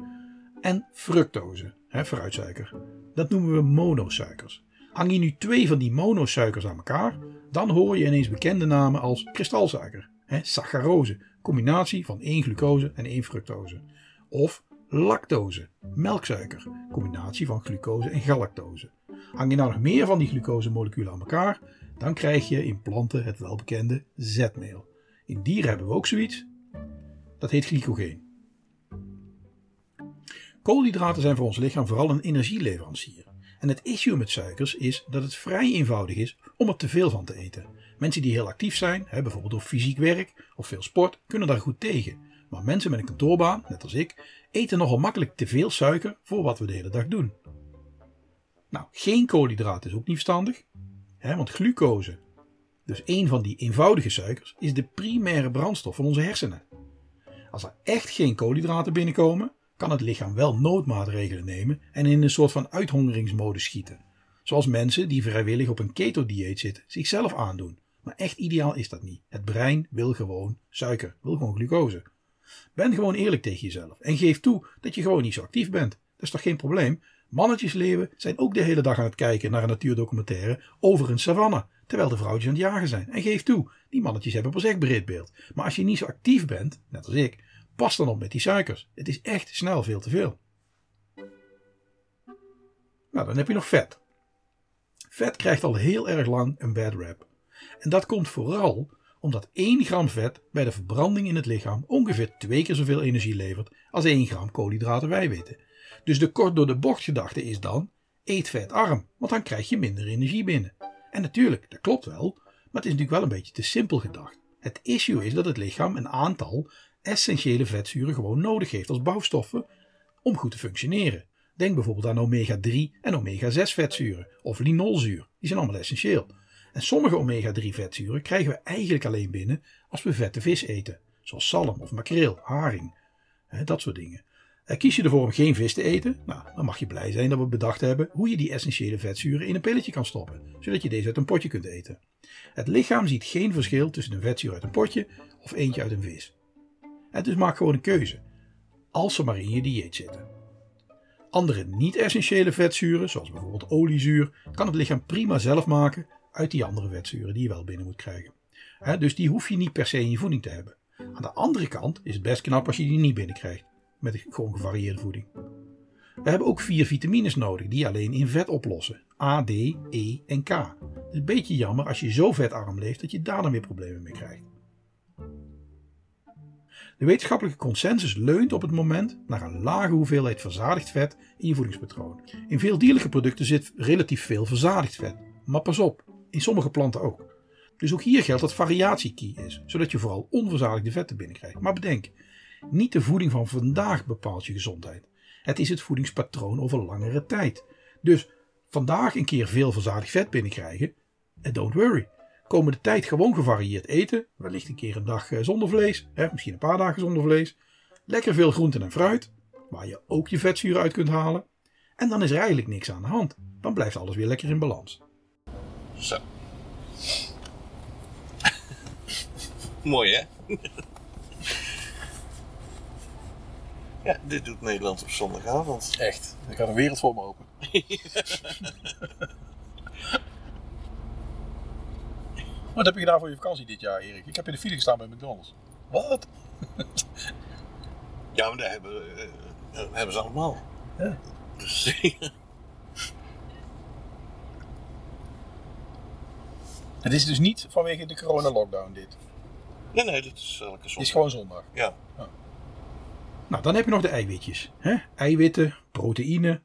en fructose, hè, fruitsuiker. Dat noemen we monosuikers. Hang je nu twee van die monosuikers aan elkaar, dan hoor je ineens bekende namen als kristalsuiker, hè, saccharose, combinatie van één glucose en één fructose. Of lactose, melksuiker, combinatie van glucose en galactose. Hang je nou nog meer van die glucosemoleculen aan elkaar, dan krijg je in planten het welbekende zetmeel. In dieren hebben we ook zoiets. Dat heet glycogeen. Koolhydraten zijn voor ons lichaam vooral een energieleverancier. En het issue met suikers is dat het vrij eenvoudig is om er te veel van te eten. Mensen die heel actief zijn, bijvoorbeeld door fysiek werk of veel sport, kunnen daar goed tegen. Maar mensen met een kantoorbaan, net als ik, eten nogal makkelijk te veel suiker voor wat we de hele dag doen. Nou, geen koolhydraten is ook niet verstandig, want glucose, dus een van die eenvoudige suikers, is de primaire brandstof van onze hersenen. Als er echt geen koolhydraten binnenkomen, kan het lichaam wel noodmaatregelen nemen en in een soort van uithongeringsmodus schieten. Zoals mensen die vrijwillig op een keto-dieet zitten zichzelf aandoen. Maar echt ideaal is dat niet. Het brein wil gewoon suiker, wil gewoon glucose. Ben gewoon eerlijk tegen jezelf en geef toe dat je gewoon niet zo actief bent. Dat is toch geen probleem? Mannetjesleeuwen zijn ook de hele dag aan het kijken naar een natuurdocumentaire over een savanne, terwijl de vrouwtjes aan het jagen zijn. En geef toe, die mannetjes hebben pas echt breed beeld. Maar als je niet zo actief bent, net als ik, pas dan op met die suikers. Het is echt snel veel te veel. Nou, dan heb je nog vet. Vet krijgt al heel erg lang een bad rap. En dat komt vooral omdat 1 gram vet bij de verbranding in het lichaam ongeveer twee keer zoveel energie levert als 1 gram koolhydraten weten. Dus de kort door de bocht gedachte is dan: eet vetarm, want dan krijg je minder energie binnen. En natuurlijk, dat klopt wel, maar het is natuurlijk wel een beetje te simpel gedacht. Het issue is dat het lichaam een aantal essentiële vetzuren gewoon nodig heeft als bouwstoffen om goed te functioneren. Denk bijvoorbeeld aan omega-3 en omega-6 vetzuren of linolzuur. Die zijn allemaal essentieel. En sommige omega-3 vetzuren krijgen we eigenlijk alleen binnen als we vette vis eten. Zoals zalm of makreel, haring. Dat soort dingen. En kies je ervoor om geen vis te eten? Nou, dan mag je blij zijn dat we bedacht hebben hoe je die essentiële vetzuren in een pilletje kan stoppen. Zodat je deze uit een potje kunt eten. Het lichaam ziet geen verschil tussen een vetzuur uit een potje of eentje uit een vis. Dus maak gewoon een keuze. Als ze maar in je dieet zitten. Andere niet-essentiële vetzuren, zoals bijvoorbeeld oliezuur, kan het lichaam prima zelf maken uit die andere vetzuren die je wel binnen moet krijgen. Dus die hoef je niet per se in je voeding te hebben. Aan de andere kant is het best knap als je die niet binnenkrijgt. Met gewoon gevarieerde voeding. We hebben ook vier vitamines nodig die alleen in vet oplossen. A, D, E en K. Het is een beetje jammer als je zo vetarm leeft dat je daar dan weer problemen mee krijgt. De wetenschappelijke consensus leunt op het moment naar een lage hoeveelheid verzadigd vet in je voedingspatroon. In veel dierlijke producten zit relatief veel verzadigd vet. Maar pas op, in sommige planten ook. Dus ook hier geldt dat variatie key is, zodat je vooral onverzadigde vetten binnenkrijgt. Maar bedenk, niet de voeding van vandaag bepaalt je gezondheid. Het is het voedingspatroon over langere tijd. Dus vandaag een keer veel verzadigd vet binnenkrijgen en don't worry. Komende tijd gewoon gevarieerd eten, wellicht een keer een dag eh, zonder vlees, hè, misschien een paar dagen zonder vlees. Lekker veel groenten en fruit, waar je ook je vetzuren uit kunt halen. En dan is er eigenlijk niks aan de hand. Dan blijft alles weer lekker in balans. Zo. Mooi hè? ja, dit doet Nederland op zondagavond. Echt. Ik ga een wereld voor me open. Wat heb je gedaan voor je vakantie dit jaar, Erik? Ik heb in de file gestaan bij McDonald's. Wat? Ja, maar dat hebben, eh, dat hebben ze allemaal. Ja. Dus, Het is dus niet vanwege de corona-lockdown dit. nee, nee, dat is elke zondag. Het is gewoon zondag. Ja. Nou, dan heb je nog de eiwitjes. Hè? Eiwitten, proteïne,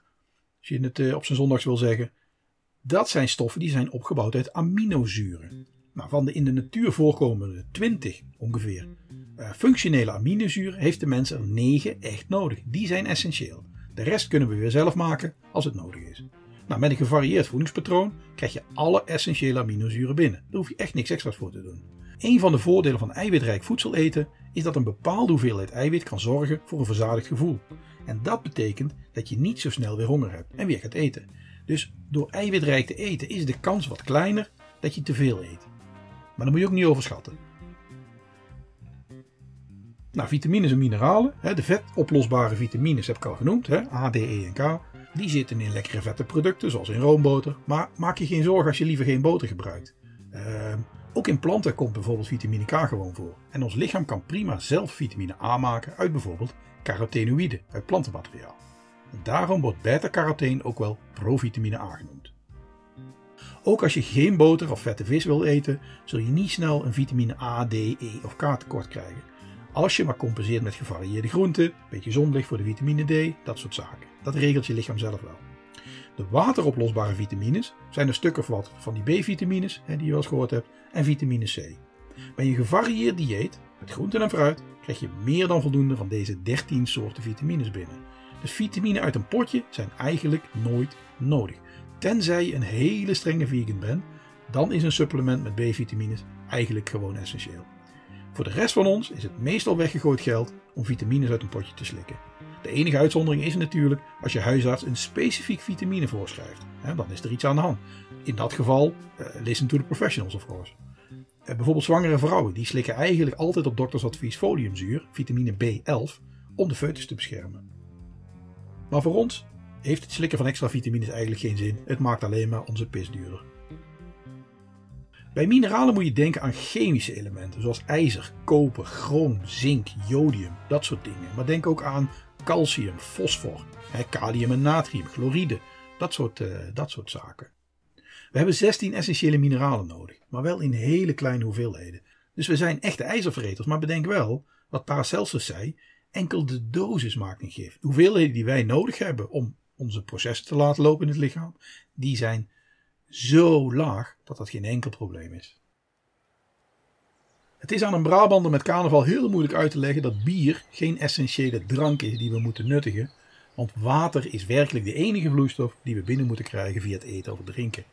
als je het eh, op zijn zondags wil zeggen. Dat zijn stoffen die zijn opgebouwd uit aminozuren. Van de in de natuur voorkomende 20 ongeveer eh, functionele aminozuren heeft de mens er 9 echt nodig. Die zijn essentieel. De rest kunnen we weer zelf maken als het nodig is. Nou, met een gevarieerd voedingspatroon krijg je alle essentiële aminozuren binnen. Daar hoef je echt niks extra's voor te doen. Een van de voordelen van eiwitrijk voedsel eten is dat een bepaalde hoeveelheid eiwit kan zorgen voor een verzadigd gevoel. En dat betekent dat je niet zo snel weer honger hebt en weer gaat eten. Dus door eiwitrijk te eten is de kans wat kleiner dat je te veel eet. Maar dat moet je ook niet overschatten. Nou, vitamines en mineralen. hè, De vetoplosbare vitamines heb ik al genoemd. hè, A, D, E en K. Die zitten in lekkere vette producten zoals in roomboter. Maar maak je geen zorgen als je liever geen boter gebruikt. Ehm, ook in planten komt bijvoorbeeld vitamine K gewoon voor. En ons lichaam kan prima zelf vitamine A maken uit bijvoorbeeld carotenoïden uit plantenmateriaal. En daarom wordt beta-carotene ook wel provitamine A genoemd. Ook als je geen boter of vette vis wil eten, zul je niet snel een vitamine A, D, E of K tekort krijgen. Als je maar compenseert met gevarieerde groenten, een beetje zonlicht voor de vitamine D, dat soort zaken. Dat regelt je lichaam zelf wel. De wateroplosbare vitamines zijn een stuk of wat van die B-vitamines, die je wel eens gehoord hebt, en vitamine C. Bij een gevarieerd dieet, met groenten en fruit, krijg je meer dan voldoende van deze 13 soorten vitamines binnen. Dus vitamine uit een potje zijn eigenlijk nooit nodig. Tenzij je een hele strenge vegan bent, dan is een supplement met B-vitamines eigenlijk gewoon essentieel. Voor de rest van ons is het meestal weggegooid geld om vitamines uit een potje te slikken. De enige uitzondering is natuurlijk als je huisarts een specifiek vitamine voorschrijft. Dan is er iets aan de hand. In dat geval, eh, listen to the professionals of course. Eh, bijvoorbeeld zwangere vrouwen, die slikken eigenlijk altijd op doktersadvies foliumzuur, vitamine B11, om de foetus te beschermen. Maar voor ons heeft het slikken van extra vitamines eigenlijk geen zin. Het maakt alleen maar onze pis duurder. Bij mineralen moet je denken aan chemische elementen zoals ijzer, koper, chroom, zink, jodium, dat soort dingen. Maar denk ook aan calcium, fosfor, kalium en natrium, chloride, dat soort, eh, dat soort zaken. We hebben 16 essentiële mineralen nodig, maar wel in hele kleine hoeveelheden. Dus we zijn echte ijzervreters, maar bedenk wel, wat Paracelsus zei, enkel de dosis maakt een gif. De hoeveelheden die wij nodig hebben om onze processen te laten lopen in het lichaam, die zijn zo laag dat dat geen enkel probleem is. Het is aan een Brabander met carnaval heel moeilijk uit te leggen dat bier geen essentiële drank is die we moeten nuttigen, Want water is werkelijk de enige vloeistof die we binnen moeten krijgen via het eten of drinken.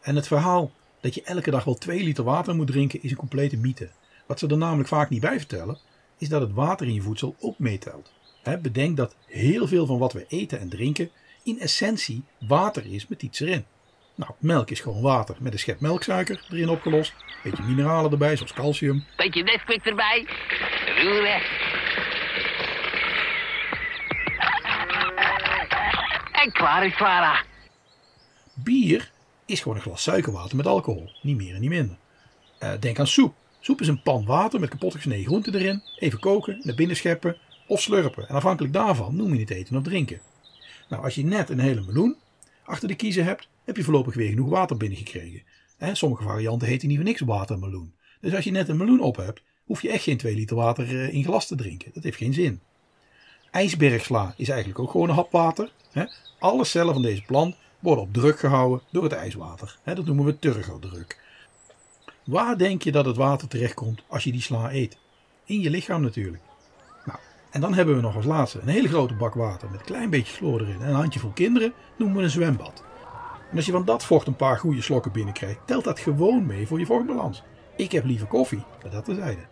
En het verhaal dat je elke dag wel 2 liter water moet drinken is een complete mythe. Wat ze er namelijk vaak niet bij vertellen, is dat het water in je voedsel ook meetelt. Bedenk dat heel veel van wat we eten en drinken in essentie water is met iets erin. Nou, melk is gewoon water met een schep melksuiker erin opgelost. Een beetje mineralen erbij, zoals calcium. Beetje Nesquik erbij. Roeren. En klaar is Clara. Bier is gewoon een glas suikerwater met alcohol. Niet meer en niet minder. Eh, denk aan soep. Soep is een pan water met kapot gesneden groenten erin. Even koken, naar binnen scheppen of slurpen. En afhankelijk daarvan noem je het eten of drinken. Nou, als je net een hele meloen achter de kiezen hebt, heb je voorlopig weer genoeg water binnengekregen. Hè, sommige varianten heten niet voor niks watermeloen. Dus als je net een meloen op hebt, hoef je echt geen 2 liter water eh, in glas te drinken. Dat heeft geen zin. IJsbergsla is eigenlijk ook gewoon een hap water. Alle cellen van deze plant worden op druk gehouden door het ijswater. Dat noemen we turgordruk. Waar denk je dat het water terechtkomt als je die sla eet? In je lichaam natuurlijk. En dan hebben we nog als laatste een hele grote bak water met een klein beetje chloor erin en een handjevol kinderen, noemen we een zwembad. En als je van dat vocht een paar goede slokken binnenkrijgt, telt dat gewoon mee voor je vochtbalans. Ik heb liever koffie, maar dat terzijde.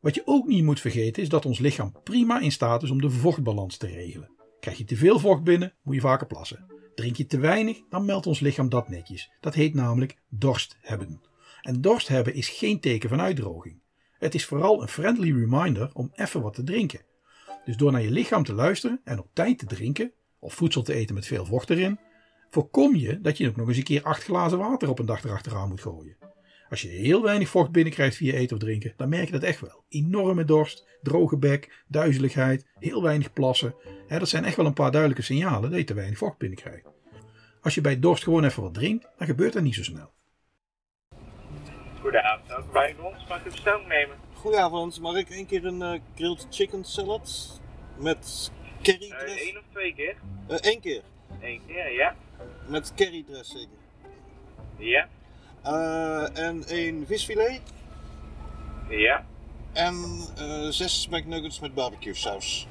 Wat je ook niet moet vergeten is dat ons lichaam prima in staat is om de vochtbalans te regelen. Krijg je te veel vocht binnen, moet je vaker plassen. Drink je te weinig, dan meldt ons lichaam dat netjes. Dat heet namelijk dorst hebben. En dorst hebben is geen teken van uitdroging. Het is vooral een friendly reminder om even wat te drinken. Dus door naar je lichaam te luisteren en op tijd te drinken, of voedsel te eten met veel vocht erin, voorkom je dat je ook nog eens een keer acht glazen water op een dag erachteraan moet gooien. Als je heel weinig vocht binnenkrijgt via eten of drinken, dan merk je dat echt wel. Enorme dorst, droge bek, duizeligheid, heel weinig plassen. Dat zijn echt wel een paar duidelijke signalen dat je te weinig vocht binnenkrijgt. Als je bij dorst gewoon even wat drinkt, dan gebeurt dat niet zo snel. Goedenavond, welkom bij ons. Mag ik de bestelling nemen? Goedenavond, mag ik één keer een eh, grilled chicken salad met curry Uh, dressing? Eén of twee keer? Eén keer, Eén keer, ja. met curry dressing. Ja. Eh, en een visfilet Ja. en eh, zes McNuggets met barbecue saus.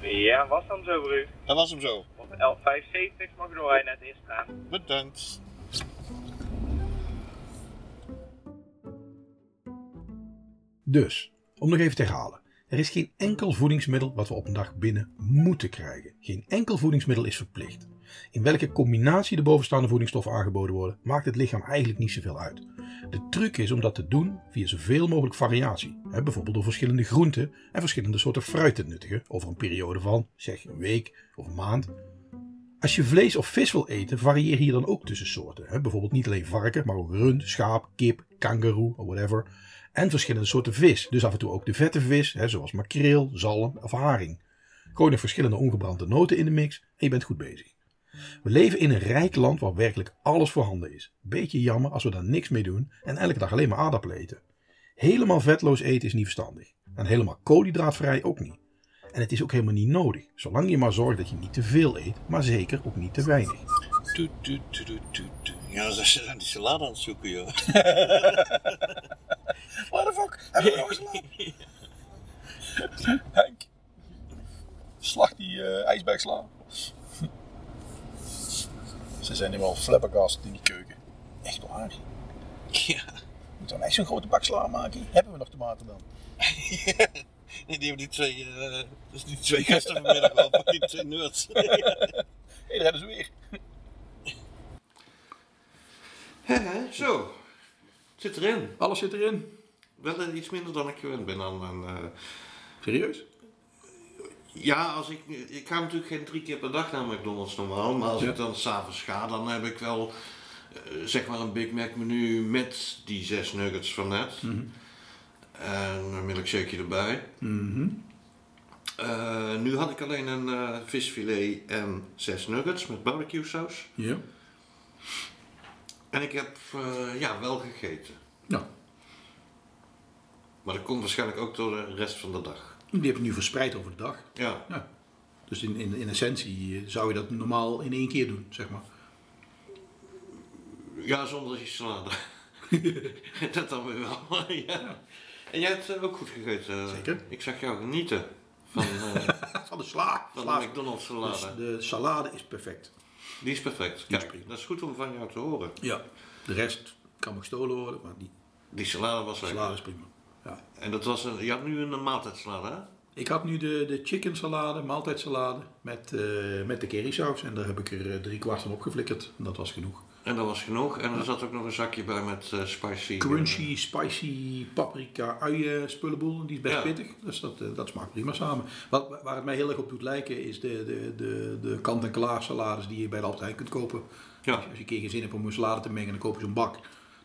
Ja, was dan zo u? Dat was hem zo. Op 1175 mag u doorrijden naar het eerste staan. Bedankt. Dus, om nog even te herhalen. Er is geen enkel voedingsmiddel wat we op een dag binnen moeten krijgen. Geen enkel voedingsmiddel is verplicht. In welke combinatie de bovenstaande voedingsstoffen aangeboden worden, maakt het lichaam eigenlijk niet zoveel uit. De truc is om dat te doen via zoveel mogelijk variatie. Hè, bijvoorbeeld door verschillende groenten en verschillende soorten fruit te nuttigen over een periode van, zeg, een week of een maand. Als je vlees of vis wil eten, varieer hier dan ook tussen soorten. Hè. Bijvoorbeeld niet alleen varken, maar ook rund, schaap, kip, kangaroo of whatever. En verschillende soorten vis. Dus af en toe ook de vette vis, hè, zoals makreel, zalm of haring. Gooi er verschillende ongebrande noten in de mix en je bent goed bezig. We leven in een rijk land waar werkelijk alles voorhanden is. Beetje jammer als we daar niks mee doen en elke dag alleen maar aardappelen eten. Helemaal vetloos eten is niet verstandig. En helemaal koolhydraatvrij ook niet. En het is ook helemaal niet nodig, zolang je maar zorgt dat je niet te veel eet, maar zeker ook niet te weinig. Ja, ze zijn die salade aan het zoeken, joh. What the fuck? Hebben we nog eens laten? Henk. Slag die uh, ijsbergsla. Ze zijn nu wel flabbergast in die keuken. Echt waar. Ja. Moeten we echt zo'n grote bak sla maken? Hebben we nog tomaten dan? Nee, die hebben die twee, eh, dus die twee gasten vanmiddag al, die twee nerds. Hé, hey, daar hebben ze weer. Zo, het zit erin. Alles zit erin. Wel eh, iets minder dan ik gewend ben aan. aan eh, Serieus? ja, als ik, ik ga natuurlijk geen drie keer per dag naar McDonald's normaal, maar als Ja. ik dan s'avonds ga, dan heb ik wel eh, zeg maar een Big Mac menu met die zes nuggets van net. En een milkshake erbij. Eh, nu had ik alleen een visfilet en zes nuggets met barbecue saus. Ja. En ik heb eh, ja, wel gegeten. Nou, Maar dat komt waarschijnlijk ook door de rest van de dag. die heb ik nu verspreid over de dag. Ja, Ja. Dus in, in, in essentie eh, zou je dat normaal in één keer doen, zeg maar. ja zonder die salade. dat dan weer wel. ja. En jij hebt eh, ook goed gegeten. Zeker. Ik zag jou genieten. Van, Van de sla. van de McDonald's Dus salade. de salade is perfect. Die is perfect. Kijk, dat is goed om van jou te horen. Ja. De rest kan gestolen worden, maar die Die salade was lekker. salade is prima. Ja. En dat was een, je had nu een maaltijdsalade, hè? Ik had nu de, de chicken salade, maaltijdsalade, met, eh met de currysaus. En daar heb ik er eh, drie kwart van opgeflikkerd. En dat was genoeg. En dat was genoeg. En er zat ook nog een zakje bij met eh, spicy. Crunchy, spicy, paprika, uien, spullenboel. Die is best Ja. pittig. Dus dat, eh, dat smaakt prima samen. Wat, waar het mij heel erg op doet lijken is de, de, de, de kant-en-klaar salades die je bij de Albert Heijn kunt kopen. Ja. Als je een keer geen zin hebt om een salade te mengen, dan koop je zo'n bak.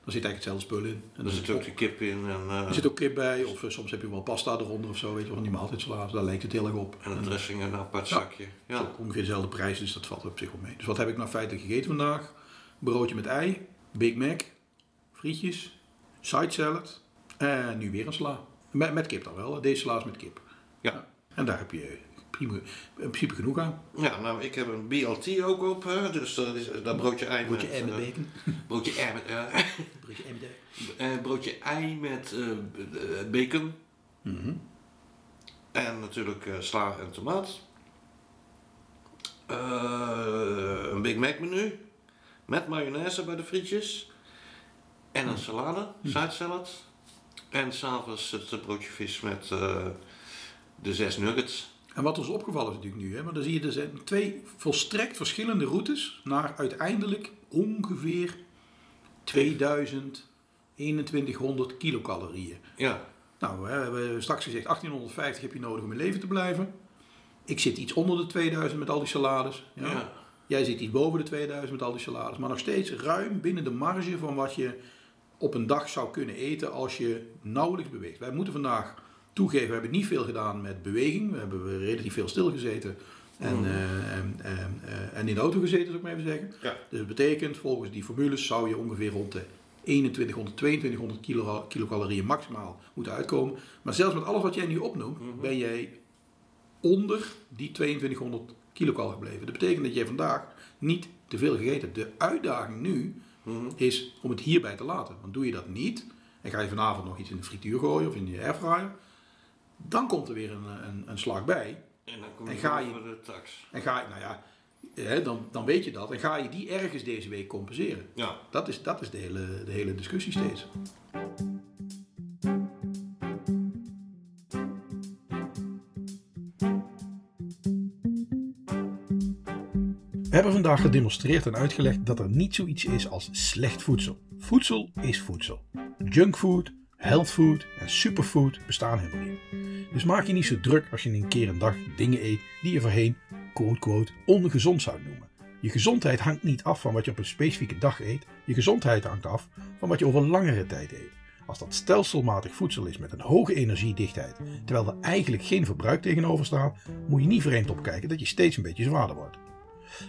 Dan zit eigenlijk hetzelfde spul in. En Er dan zit ook de kip in en, eh, er zit ook kip bij, of soms heb je wel pasta eronder of zo, weet je wel, van die maaltijdsalades. Daar lijkt het heel erg op. en een dressing en een apart Ja. zakje. Ja. Ongeveer dezelfde prijs, dus dat valt op zich wel mee. Dus wat heb ik nou feitelijk gegeten vandaag? Broodje met ei, Big Mac, frietjes, side salad en nu weer een sla. Met, met kip dan wel, deze sla is met kip. Ja. En daar heb je prima, in principe genoeg aan. ja, nou, ik heb een BLT ook op, dus dat is dat broodje ei Broodje met... ei met eh, bacon. broodje ei met... eh, Broodje ei met ei. eh, broodje ei met eh, b- eh, bacon. Mhm. En natuurlijk sla en tomaat. Een Big Mac menu. Met mayonaise bij de frietjes. En een salade, side salad. En s'avonds het broodje vis met eh, de zes nuggets. En wat ons opgevallen is natuurlijk nu, hè, maar dan zie je er zijn twee volstrekt verschillende routes naar uiteindelijk ongeveer 2000, 2100 kilocalorieën. Ja, Nou, we hebben straks gezegd 1850 heb je nodig om in leven te blijven. Ik zit iets onder de 2000 met al die salades. Ja. Ja. Jij zit iets boven de 2000 met al die salades. Maar nog steeds ruim binnen de marge van wat je op een dag zou kunnen eten als je nauwelijks beweegt. Wij moeten vandaag toegeven, we hebben niet veel gedaan met beweging. We hebben relatief veel stilgezeten en, eh, en, en, eh, en in de auto gezeten, zou ik maar even zeggen. Ja. Dus dat betekent, volgens die formules zou je ongeveer rond de 2100, 2200 kilo, kilocalorieën maximaal moeten uitkomen. Maar zelfs met alles wat jij nu opnoemt, ben jij onder die 2200 kilocal gebleven. Dat betekent dat jij vandaag niet te veel gegeten hebt. De uitdaging nu is om het hierbij te laten. Want doe je dat niet en ga je vanavond nog iets in de frituur gooien of in je airfryer, dan komt er weer een, een, een slag bij. en dan kom En je ga je- over de tax. En ga je, nou ja, hè, dan, dan weet je dat. En ga je die ergens deze week compenseren. Ja. Dat is, dat is de, hele, de hele discussie steeds. We hebben vandaag gedemonstreerd en uitgelegd dat er niet zoiets is als slecht voedsel. Voedsel is voedsel. Junkfood, healthfood en superfood bestaan helemaal niet. Dus maak je niet zo druk als je een keer een dag dingen eet die je voorheen quote quote ongezond zou noemen. Je gezondheid hangt niet af van wat je op een specifieke dag eet. Je gezondheid hangt af van wat je over langere tijd eet. Als dat stelselmatig voedsel is met een hoge energiedichtheid, terwijl er eigenlijk geen verbruik tegenover staat, moet je niet vreemd opkijken dat je steeds een beetje zwaarder wordt.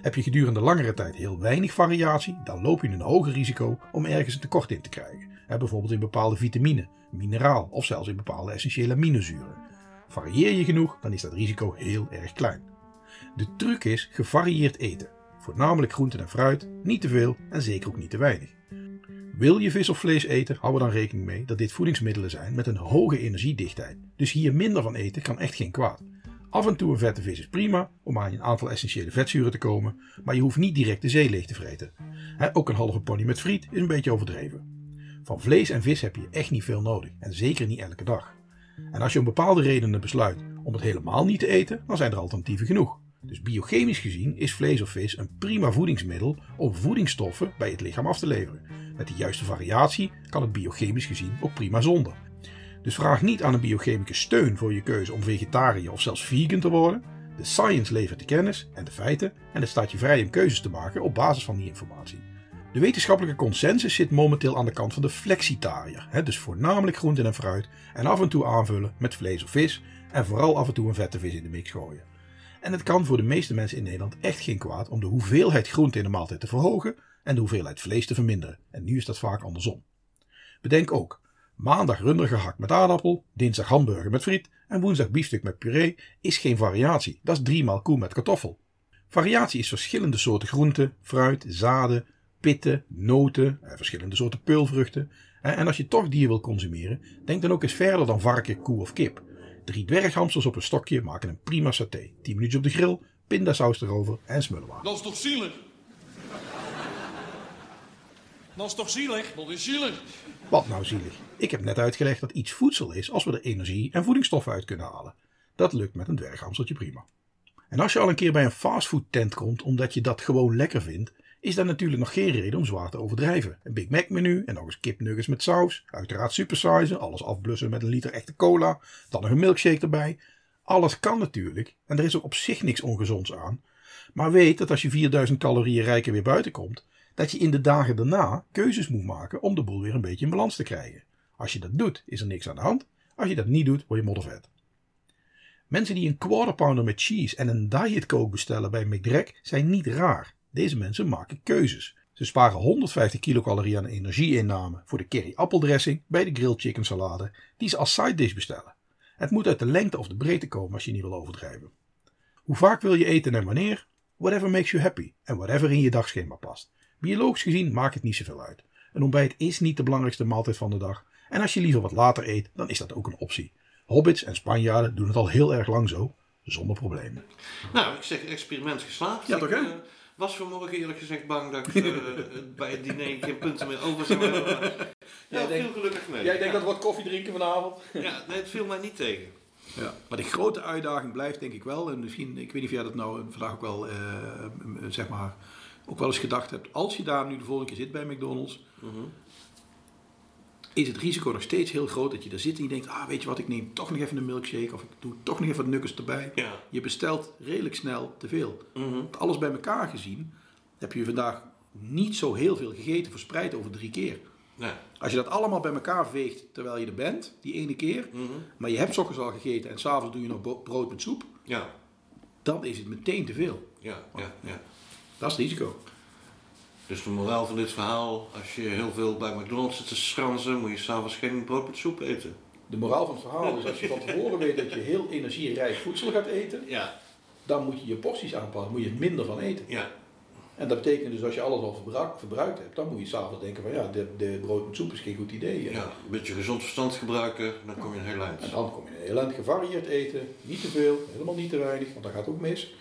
Heb je gedurende langere tijd heel weinig variatie, dan loop je een hoger risico om ergens een tekort in te krijgen. Bijvoorbeeld in bepaalde vitamine, mineraal of zelfs in bepaalde essentiële aminozuren. Varieer je genoeg, dan is dat risico heel erg klein. De truc is gevarieerd eten. Voornamelijk groenten en fruit, niet te veel en zeker ook niet te weinig. Wil je vis of vlees eten, hou er dan rekening mee dat dit voedingsmiddelen zijn met een hoge energiedichtheid. Dus hier minder van eten kan echt geen kwaad. Af en toe een vette vis is prima om aan een aantal essentiële vetzuren te komen, maar je hoeft niet direct de zee leeg te vreten. Ook een halve pony met friet is een beetje overdreven. Van vlees en vis heb je echt niet veel nodig en zeker niet elke dag. En als je om bepaalde redenen besluit om het helemaal niet te eten, dan zijn er alternatieven genoeg. Dus biochemisch gezien is vlees of vis een prima voedingsmiddel om voedingsstoffen bij het lichaam af te leveren. Met de juiste variatie kan het biochemisch gezien ook prima zonder. Dus vraag niet aan een biochemicus steun voor je keuze om vegetariër of zelfs vegan te worden. De science levert de kennis en de feiten en het staat je vrij om keuzes te maken op basis van die informatie. De wetenschappelijke consensus zit momenteel aan de kant van de flexitariër, dus voornamelijk groenten en fruit en af en toe aanvullen met vlees of vis en vooral af en toe een vette vis in de mix gooien. En het kan voor de meeste mensen in Nederland echt geen kwaad om de hoeveelheid groente in de maaltijd te verhogen en de hoeveelheid vlees te verminderen. En nu is dat vaak andersom. Bedenk ook, maandag runder gehakt met aardappel, dinsdag hamburger met friet en woensdag biefstuk met puree is geen variatie. Dat is driemaal koe met kartoffel. Variatie is verschillende soorten groenten, fruit, zaden, pitten, noten, eh, verschillende soorten peulvruchten. Eh, En als je toch dier wil consumeren, denk dan ook eens verder dan varken, koe of kip. Drie dwerghamsters op een stokje maken een prima saté. 10 minuutjes op de grill, pindasaus erover en smullenwater. Dat is toch zielig? Dat is toch zielig? Dat is zielig. Wat nou zielig? Ik heb net uitgelegd dat iets voedsel is als we er energie en voedingsstoffen uit kunnen halen. Dat lukt met een dwerghamstertje prima. En als je al een keer bij een fastfood tent komt omdat je dat gewoon lekker vindt, is dat natuurlijk nog geen reden om zwaar te overdrijven. Een Big Mac menu en nog eens kipnuggets met saus, uiteraard supersizen, alles afblussen met een liter echte cola, dan nog een milkshake erbij. Alles kan natuurlijk en er is ook op zich niks ongezonds aan. Maar weet dat als je 4000 calorieën rijker weer buiten komt, dat je in de dagen daarna keuzes moet maken om de boel weer een beetje in balans te krijgen. Als je dat doet, is er niks aan de hand. Als je dat niet doet, word je moddervet. Mensen die een quarter pounder met cheese en een diet coke bestellen bij McDrack zijn niet raar. Deze mensen maken keuzes. Ze sparen 150 kilocalorieën aan energieinname voor de curry appeldressing bij de grilled chicken salade die ze als side dish bestellen. Het moet uit de lengte of de breedte komen als je niet wil overdrijven. Hoe vaak wil je eten en wanneer? Whatever makes you happy en whatever in je dagschema past. Biologisch gezien maakt het niet zoveel uit. Een ontbijt is niet de belangrijkste maaltijd van de dag. En als je liever wat later eet, dan is dat ook een optie. Hobbits en Spanjaarden doen het al heel erg lang zo, zonder problemen. Nou, ik zeg experiment geslaagd. Ja, toch, Ik, hè? eh, was vanmorgen eerlijk gezegd bang dat ik eh, bij het diner geen punten meer over zou hebben. maar- Ja, viel gelukkig mee. Jij denkt dat wat koffie drinken vanavond? Ja, nee, het viel mij niet tegen. Ja, maar de grote uitdaging blijft denk ik wel, en misschien, ik weet niet of jij dat nou vandaag ook wel, eh, zeg maar, ook wel eens gedacht hebt. Als je daar nu de volgende keer zit bij McDonald's, is het risico nog steeds heel groot dat je daar zit en je denkt, ah weet je wat, ik neem toch nog even een milkshake of ik doe toch nog even wat nuggets erbij. Ja. Je bestelt redelijk snel te veel. Want Alles bij elkaar gezien heb je vandaag niet zo heel veel gegeten verspreid over drie keer. Nee. Als je dat allemaal bij elkaar veegt terwijl je er bent, die ene keer, maar je hebt ochtends al gegeten en s'avonds doe je nog brood met soep, Ja, dan is het meteen te veel. ja, ja, ja. Dat is het risico. Dus de moraal van dit verhaal, als je heel veel bij McDonald's zit te schranzen, moet je s'avonds geen brood met soep eten. De moraal van het verhaal is als je van tevoren weet dat je heel energierijk voedsel gaat eten, Ja, dan moet je je porties aanpassen, moet je er minder van eten. ja, En dat betekent dus als je alles al verbruik- verbruikt hebt, dan moet je s'avonds denken van ja, de, de brood met soep is geen goed idee. ja. Een beetje gezond verstand gebruiken, dan kom je een heel eind. En dan kom je in een heel eind gevarieerd eten. Niet te veel, helemaal niet te weinig, want dat gaat ook mis.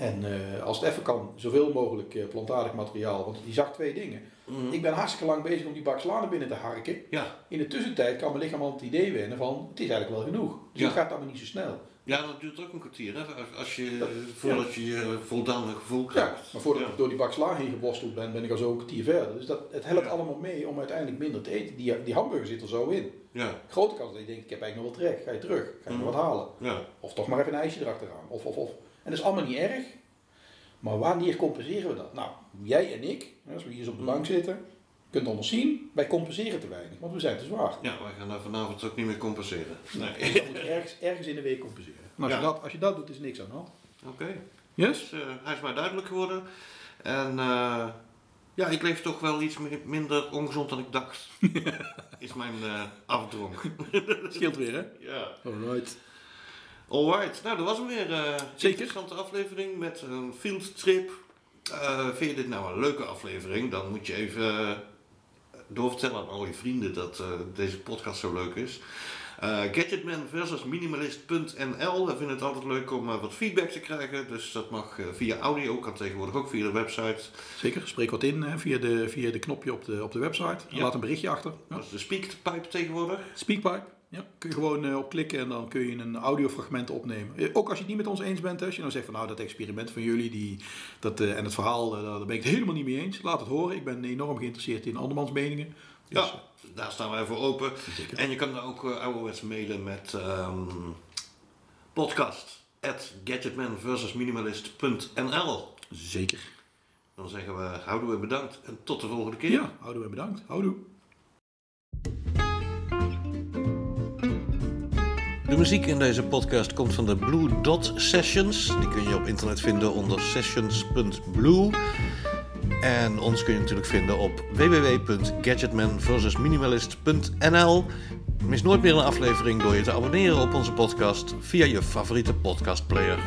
En eh, als het even kan, zoveel mogelijk eh, plantaardig materiaal. Want die zag twee dingen. Ik ben hartstikke lang bezig om die bak binnen te harken. Ja, In de tussentijd kan mijn lichaam al het idee wennen van het is eigenlijk wel genoeg. Dus Ja. het gaat allemaal niet zo snel. ja, dat duurt ook een kwartier, hè? Als- je, Dat- voordat je je voldane gevoel Ja, krijgt. maar voordat Ja. ik door die bak sla heen geworsteld ben, ben ik al zo een kwartier verder. Dus dat, het helpt allemaal mee om uiteindelijk minder te eten. Die, die hamburger zit er zo in. Ja, Grote kans dat je denkt, ik heb eigenlijk nog wel trek. Ga je terug, ga je nog wat halen. ja, Of toch maar even een ijsje erachteraan. Of, of, of. En dat is allemaal niet erg. Maar wanneer compenseren we dat? Nou, jij en ik, als we hier zo op de bank zitten, kunt ons zien, wij compenseren te weinig, want we zijn te zwaar. ja, wij gaan daar vanavond ook niet meer compenseren. Nee. Dus dat moet ergens, ergens in de week compenseren. En als, Ja. je dat, als je dat doet, is niks aan de hand. Oké. Yes? Dus, eh, hij is mij duidelijk geworden. En eh, ja, ik leef toch wel iets mi- minder ongezond dan ik dacht. is mijn eh afdronk. Scheelt weer, hè? ja. Alright. Alright, nou dat was hem weer. eh Zeker. interessante aflevering met een fieldtrip. Eh vind je dit nou een leuke aflevering? Dan moet je even eh, doorvertellen aan al je vrienden dat deze podcast zo leuk is. Gadgetman versus minimalist.nl. We vinden het altijd leuk om wat feedback te krijgen. Dus dat mag via audio, kan tegenwoordig ook via de website. Zeker, spreek wat in hè, via, de, via de knopje op de, op de website. Ja. Laat een berichtje achter. Ja. Dat is de speakpipe tegenwoordig. Speakpipe. Ja, kun je gewoon eh, op klikken en dan kun je een audiofragment opnemen. Eh, Ook als je het niet met ons eens bent, hè, als je nou zegt van nou dat experiment van jullie die, dat, eh, en het verhaal, daar ben ik het helemaal niet mee eens. Laat het horen. Ik ben enorm geïnteresseerd in andermans meningen. Dus, Ja, daar staan wij voor open. Zeker. En je kan daar ook ouderwets mailen met ehm, podcast at gadgetmanversusminimalist.nl Zeker. Dan zeggen we houden we bedankt en tot de volgende keer. Ja, houden we bedankt. Houdoe. De muziek in deze podcast komt van de Blue Dot Sessions. Die kun je op internet vinden onder sessions.blue. En ons kun je natuurlijk vinden op www.gadgetmanversusminimalist.nl. Mis nooit meer een aflevering door je te abonneren op onze podcast via je favoriete podcastplayer.